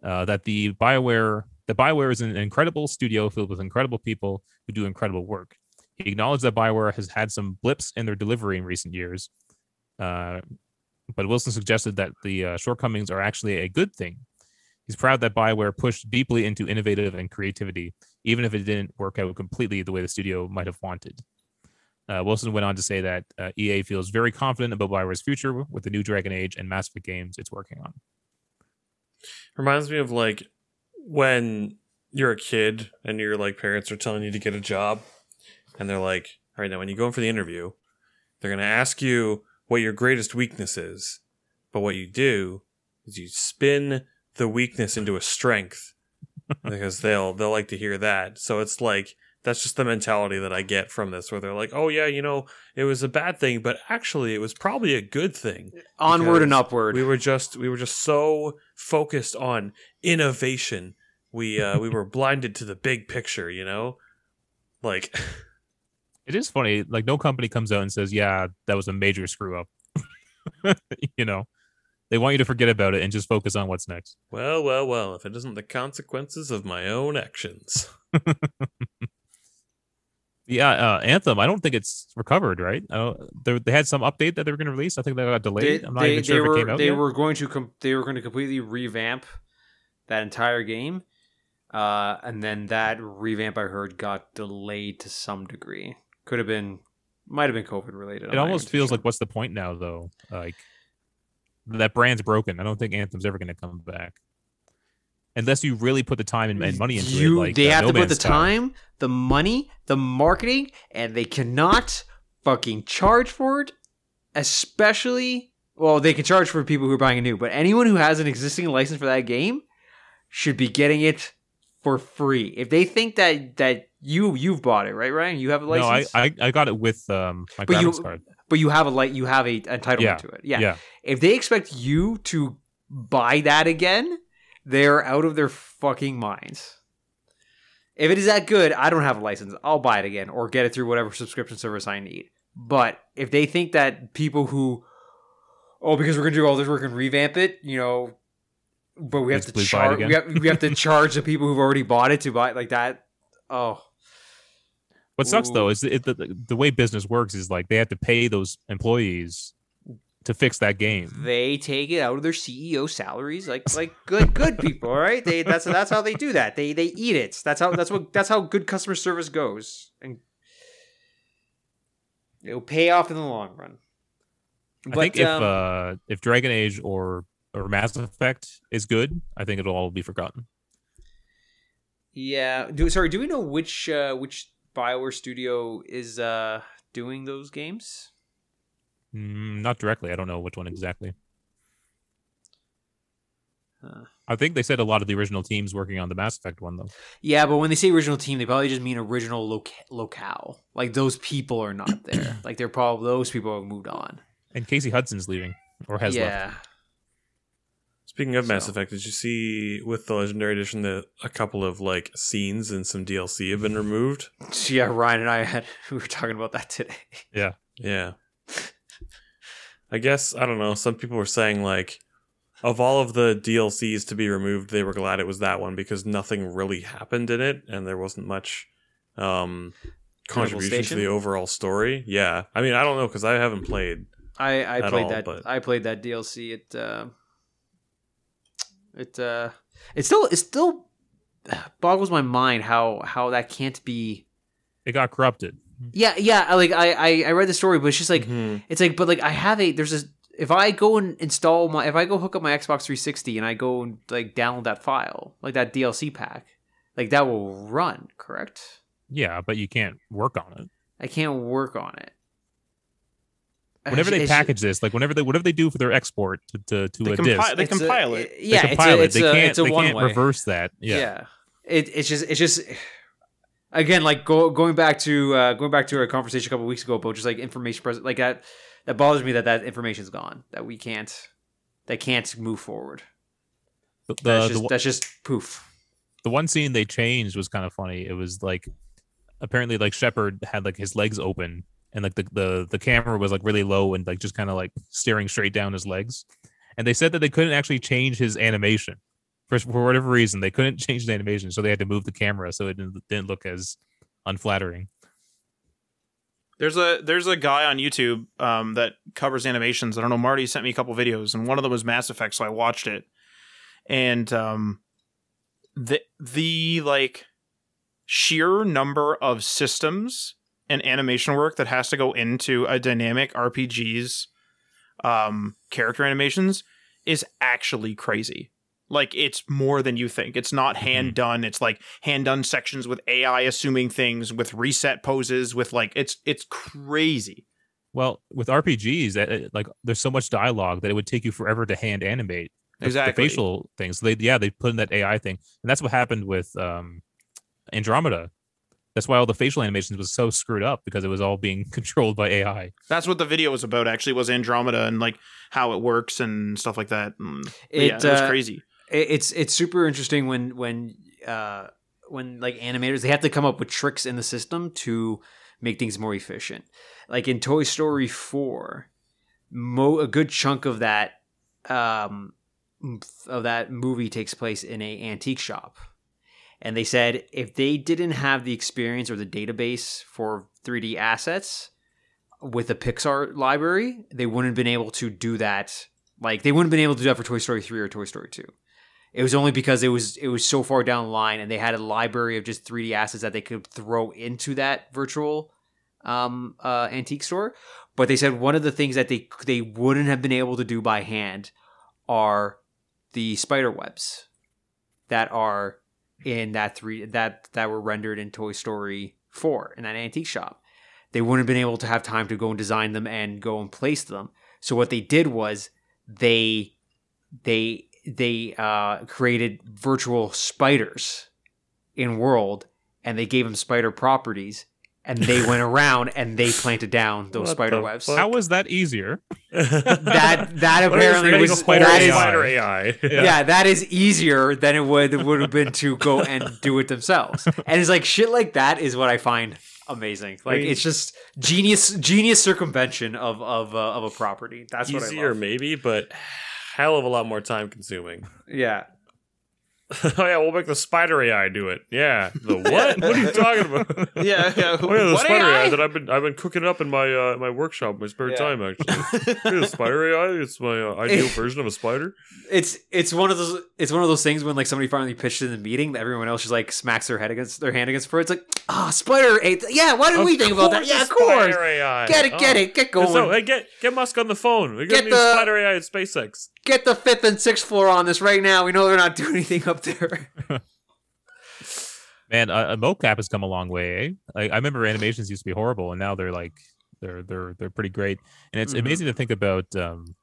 uh, that the Bioware, the Bioware is an incredible studio filled with incredible people who do incredible work. He acknowledged that Bioware has had some blips in their delivery in recent years, uh, but Wilson suggested that the uh, shortcomings are actually a good thing. He's proud that Bioware pushed deeply into innovative and creativity, even if it didn't work out completely the way the studio might have wanted. Uh, Wilson went on to say that uh, EA feels very confident about Bioware's future with the new Dragon Age and Mass Effect games it's working on. Reminds me of like when you're a kid and your like parents are telling you to get a job, and they're like, "All right, now when you go in for the interview, they're gonna ask you what your greatest weakness is, but what you do is you spin the weakness into a strength because they'll they'll like to hear that. So it's like that's just the mentality that I get from this, where they're like, "Oh yeah, you know, it was a bad thing, but actually it was probably a good thing." Onward and upward. We were just we were just so focused on innovation. We uh we were blinded to the big picture, you know? Like It is funny, like no company comes out and says, "Yeah, that was a major screw up." you know, they want you to forget about it and just focus on what's next. well, well, well, if it isn't the consequences of my own actions. Yeah, uh, Anthem. I don't think it's recovered, right? I don't, they, they had some update that they were going to release. I think that got delayed. I'm not even sure if were, it came out they yet. were going to com- they were going to completely revamp that entire game, uh, and then that revamp I heard got delayed to some degree. Could have been, might have been COVID related. it almost feels like what's the point now, though? Like that brand's broken. I don't think Anthem's ever going to come back. unless you really put the time and, and money into you, it. Like they uh, have No to put the Sky. time, the money, the marketing, and they cannot fucking charge for it. Especially, well, they can charge for people who are buying a new, but anyone who has an existing license for that game should be getting it for free. If they think that that you you've bought it, right, Ryan? You have a license. No, I, I I got it with um my But you- graphics card. But you have a light, you have a entitlement Yeah. to it. Yeah. Yeah. If they expect you to buy that again, they're out of their fucking minds. If it is that good, I don't have a license. I'll buy it again or get it through whatever subscription service I need. But if they think that people who, oh, because we're gonna do all this work and revamp it, you know, but we have to Basically charge, we have, we have to charge the people who've already bought it to buy it like that. Oh, What sucks though is it, the, the way business works is like they have to pay those employees to fix that game. they take it out of their CEO salaries, like like good good people, all right? They that's that's how they do that. They they eat it. That's how that's what that's how good customer service goes, and it'll pay off in the long run. I think if um, uh if Dragon Age or or Mass Effect is good, I think it'll all be forgotten. yeah, do sorry, do we know which uh, which Bioware studio is uh, doing those games? Mm, not directly. I don't know which one exactly. Huh. I think they said a lot of the original teams working on the Mass Effect one though. Yeah, but when they say original team, they probably just mean original loca- locale. Like those people are not there. like they're probably those people have moved on. And Casey Hudson's leaving or has left. Yeah. Speaking of Mass So- Effect, did you see with the Legendary Edition that a couple of like scenes and some DLC have been removed? Yeah, Ryan and I had we were talking about that today. Yeah. Yeah. I guess I don't know. Some people were saying like of all of the DLCs to be removed, they were glad it was that one because nothing really happened in it and there wasn't much um contribution to the overall story. Yeah. I mean, I don't know cuz I haven't played. I I At played all, that but- I played that DLC. It uh, it uh, it still it still boggles my mind how how that can't be. It got corrupted. Yeah, yeah. I- Like I I, I read the story, but it's just like Mhm. it's like but like I have a there's a if I go and install my if I go hook up my Xbox 360 and I go and like download that file like that DLC pack like that will run correct. Yeah, but you can't work on it. I can't work on it. Whenever they It's- package this, like whenever they whatever they do for their export to to, to a compi- disc, they it's a- compile it. they Yeah, compile it's a, They it's a, can't it's a they can't way. reverse that. Yeah. yeah, It, it's just it's just again like go, going back to uh, going back to our conversation a couple weeks ago about just like information present like that that bothers me that that information's gone that we can't that can't move forward The, the, that's, just, one- that's just poof the one scene they changed was kind of funny. It was like apparently like Shepard had like his legs open and like the the, the camera was like really low and like just kind of like staring straight down his legs. And they said that they couldn't actually change his animation. For, for whatever reason, they couldn't change the animation, so they had to move the camera so it didn't, didn't look as unflattering. There's a there's a guy on YouTube um, that covers animations. I don't know. Marty sent me a couple videos, and one of them was Mass Effect, so I watched it. And um, the the like sheer number of systems and animation work that has to go into a dynamic RPG's um, character animations is actually crazy. Like it's more than you think. It's not hand done. It's like hand done sections with AI assuming things, with reset poses, with like it's it's crazy. Well, with RPGs, that uh, like there's so much dialogue that it would take you forever to hand animate the, the facial things. They yeah, they put in that AI thing, and that's what happened with um, Andromeda. That's why all the facial animations was so screwed up because it was all being controlled by AI. That's what the video was about. Actually, was Andromeda and like how it works and stuff like that. It, yeah, it was uh, crazy. it's it's super interesting when when uh when like animators they have to come up with tricks in the system to make things more efficient like in toy story 4 mo- a good chunk of that um of that movie takes place in a antique shop and they said if they didn't have the experience or the database for 3d assets with the pixar library they wouldn't have been able to do that. Like they wouldn't have been able to do that for toy story 3 or toy story 2 it was only because it was it was so far down the line and they had a library of just 3d assets that they could throw into that virtual um, uh, antique store. But they said one of the things that they they wouldn't have been able to do by hand are the spider webs that are in that three that that were rendered in Toy Story 4 in that antique shop. They wouldn't have been able to have time to go and design them and go and place them. So what they did was they they they uh, created virtual spiders in world and they gave them spider properties and they went around and they planted down those What spider webs. fuck? How was that easier? That that apparently was a spider that is- AI? Spider AI. yeah. that is easier than it would would have been to go and do it themselves. And it's like shit like that is what I find amazing. Like mean- it's just genius genius circumvention of of uh, of a property. That's what I Easier, love. maybe, but hell of a lot more time consuming. Yeah. oh yeah, we'll make the spider AI do it. Yeah, the what? what are you talking about? Yeah, yeah. Oh yeah, the What spider AI? AI? that I've been I've been cooking up in my uh, my workshop my spare Yeah. time actually. Yeah, the spider AI, it's my uh, ideal version of a spider. It's it's one of those it's one of those things when like somebody finally pitched in the meeting that everyone else just like smacks their head against their hand against for it. It's like ah spider ate yeah why didn't we think about that yeah of course Spider AI. get it get Oh. it get going So hey, get get Musk on the phone. We Get got new the- spider AI at SpaceX. get the fifth and sixth floor on this right now we know they're not doing anything up there Man, uh, a mocap has come a long way. Eh? Like, I remember animations used to be horrible, and now they're like they're they're they're pretty great. And it's Mhm. amazing to think about um,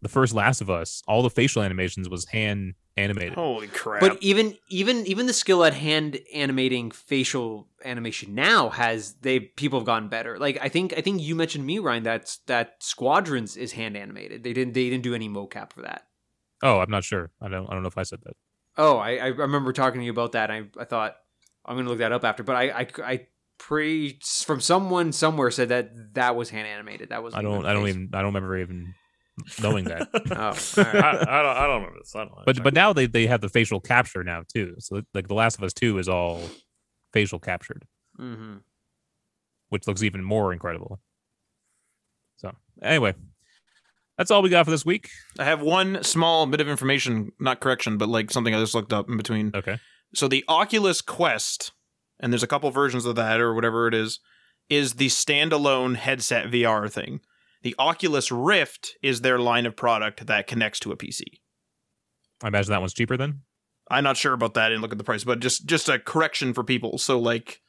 the first Last of Us. All the facial animations was hand animated. Holy crap! but even even even the skill at hand animating facial animation now has they people have gotten better like i think i think you mentioned me ryan that that squadrons is hand animated they didn't they didn't do any mocap for that Oh, I'm not sure. I don't I don't know if I said that. Oh, I, I remember talking to you about that. I, I thought I'm going to look that up after, but I, I, I pre from someone somewhere said that that was hand animated. That was I don't I don't even I don't remember even knowing that. Oh, I, I don't I don't remember this. I don't. but but now they, they have the facial capture now too. So like The Last of Us Two is all facial captured, hmm which looks even more incredible. So anyway, that's all we got for this week. I have one small bit of information, not correction, but like something I just looked up in between. Okay. So the Oculus Quest, and there's a couple versions of that or whatever it is, is the standalone headset VR thing. The Oculus Rift is their line of product that connects to a PC. I imagine that one's cheaper then. I'm not sure about that. I didn't look at the price, but just just a correction for people. So like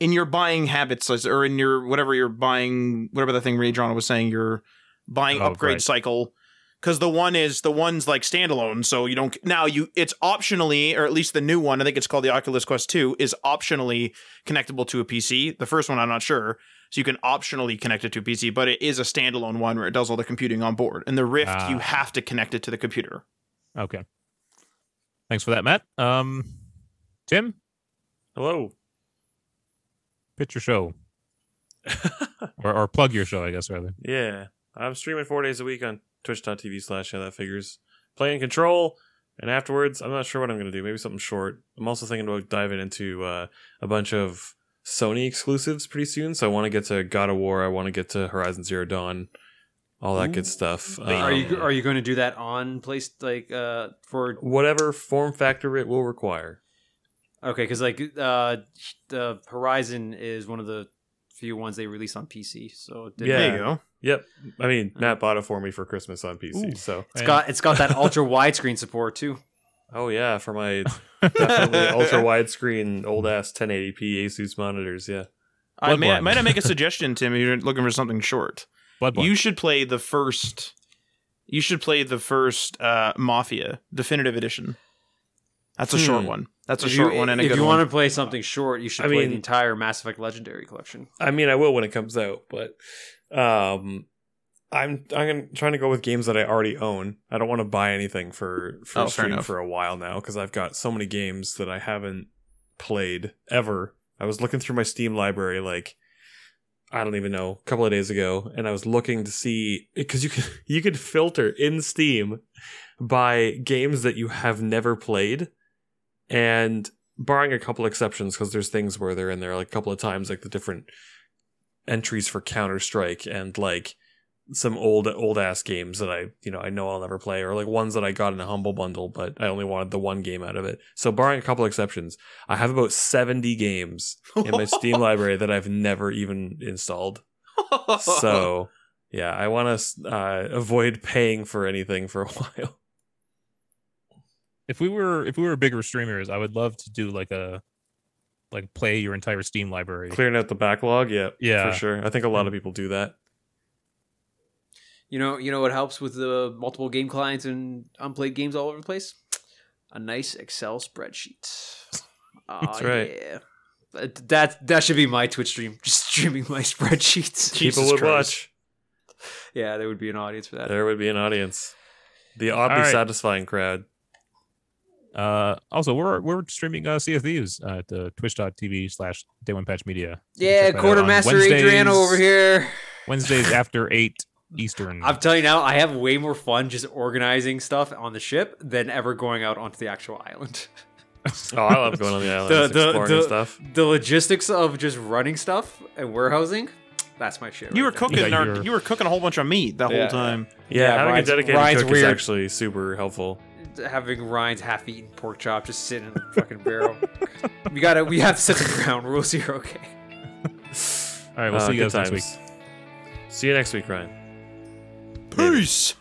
in your buying habits or in your whatever you're buying, whatever the thing Ray John was saying, your buying Oh, upgrade right. cycle. Because the one is the one's like standalone, so you don't now you it's optionally, or at least the new one, I think it's called the Oculus Quest 2, is optionally connectable to a PC. The first one I'm not sure. So you can optionally connect it to a PC, but it is a standalone one where it does all the computing on board. And the Rift, Ah. you have to connect it to the computer. Okay. Thanks for that, Matt. Um, Tim, Hello. pitch your show or or plug your show, I guess rather. Yeah, I'm streaming four days a week on Twitch.tv slash Yeah That Figures. Playing Control, and afterwards, I'm not sure what I'm going to do. Maybe something short. I'm also thinking about diving into uh, a bunch of Sony exclusives pretty soon. So I want to get to God of War. I want to get to Horizon Zero Dawn. All that good stuff. are you Um, are you going to do that on place like uh for whatever form factor it will require. okay because like uh the Horizon is one of the few ones they release on PC. So didn't- Yeah. There you go. Yep. I mean, Uh. Matt bought it for me for Christmas on PC. Ooh. So, it's got it's got that ultra widescreen support too. oh yeah, for my definitely ultra widescreen old ass 1080p Asus monitors. Yeah. I may, might I make a suggestion, Tim? If you're looking for something short, Bloodborne. you should play the first. You should play the first uh, Mafia Definitive Edition. That's a short Hmm. one. That's a if short you, one and a if good you one. want to play something short, you should I play mean- the entire Mass Effect Legendary Collection. I mean, I will when it comes out, but um, I'm I'm trying to go with games that I already own. I don't want to buy anything for for Oh, stream for a while now because I've got so many games that I haven't played ever. I was looking through my Steam library like I don't even know a couple of days ago, and I was looking to see because you can you could filter in Steam by games that you have never played, and barring a couple exceptions because there's things where they're in there like a couple of times like the different entries for Counter Strike and like some old old ass games that I you know I know I'll never play or like ones that I got in a humble bundle but I only wanted the one game out of it. So barring a couple exceptions, I have about 70 games in my Steam library that I've never even installed. So yeah, I want to uh, avoid paying for anything for a while. If we were if we were bigger streamers, I would love to do like a like play your entire Steam library. Clearing out the backlog, yeah, Yeah. for sure. I think a lot mm. of people do that. You know, you know what helps with the multiple game clients and unplayed games all over the place? A nice Excel spreadsheet. That's Aw, right. Yeah. That, that that should be my Twitch stream. Just streaming my spreadsheets. Jesus people would Christ. watch. Yeah, there would be an audience for that. There would be an audience. The oddly All right. satisfying crowd. Uh, also, we're we're streaming uh, Sea of Thieves uh, at uh, twitch.tv slash Day One Patch Media. Yeah, check that out on Quartermaster Adriano over here. Wednesdays after eight Eastern. I'm telling you now, I have way more fun just organizing stuff on the ship than ever going out onto the actual island. Oh, I love going on the island, The- the- the- stuff. The logistics of just running stuff and warehousing, that's my shit. You were right there. cooking. got our- you were cooking a whole bunch of meat the Yeah. whole time. Yeah, Yeah, having Ryan's- a dedicated Ryan's cook weird. is actually super helpful. Having Ryan's half-eaten pork chop just sitting in the fucking barrel. we gotta, we have to set the ground rules here, okay? All right, we'll Uh, see you good guys next week. times. See you next week, Ryan. Peace.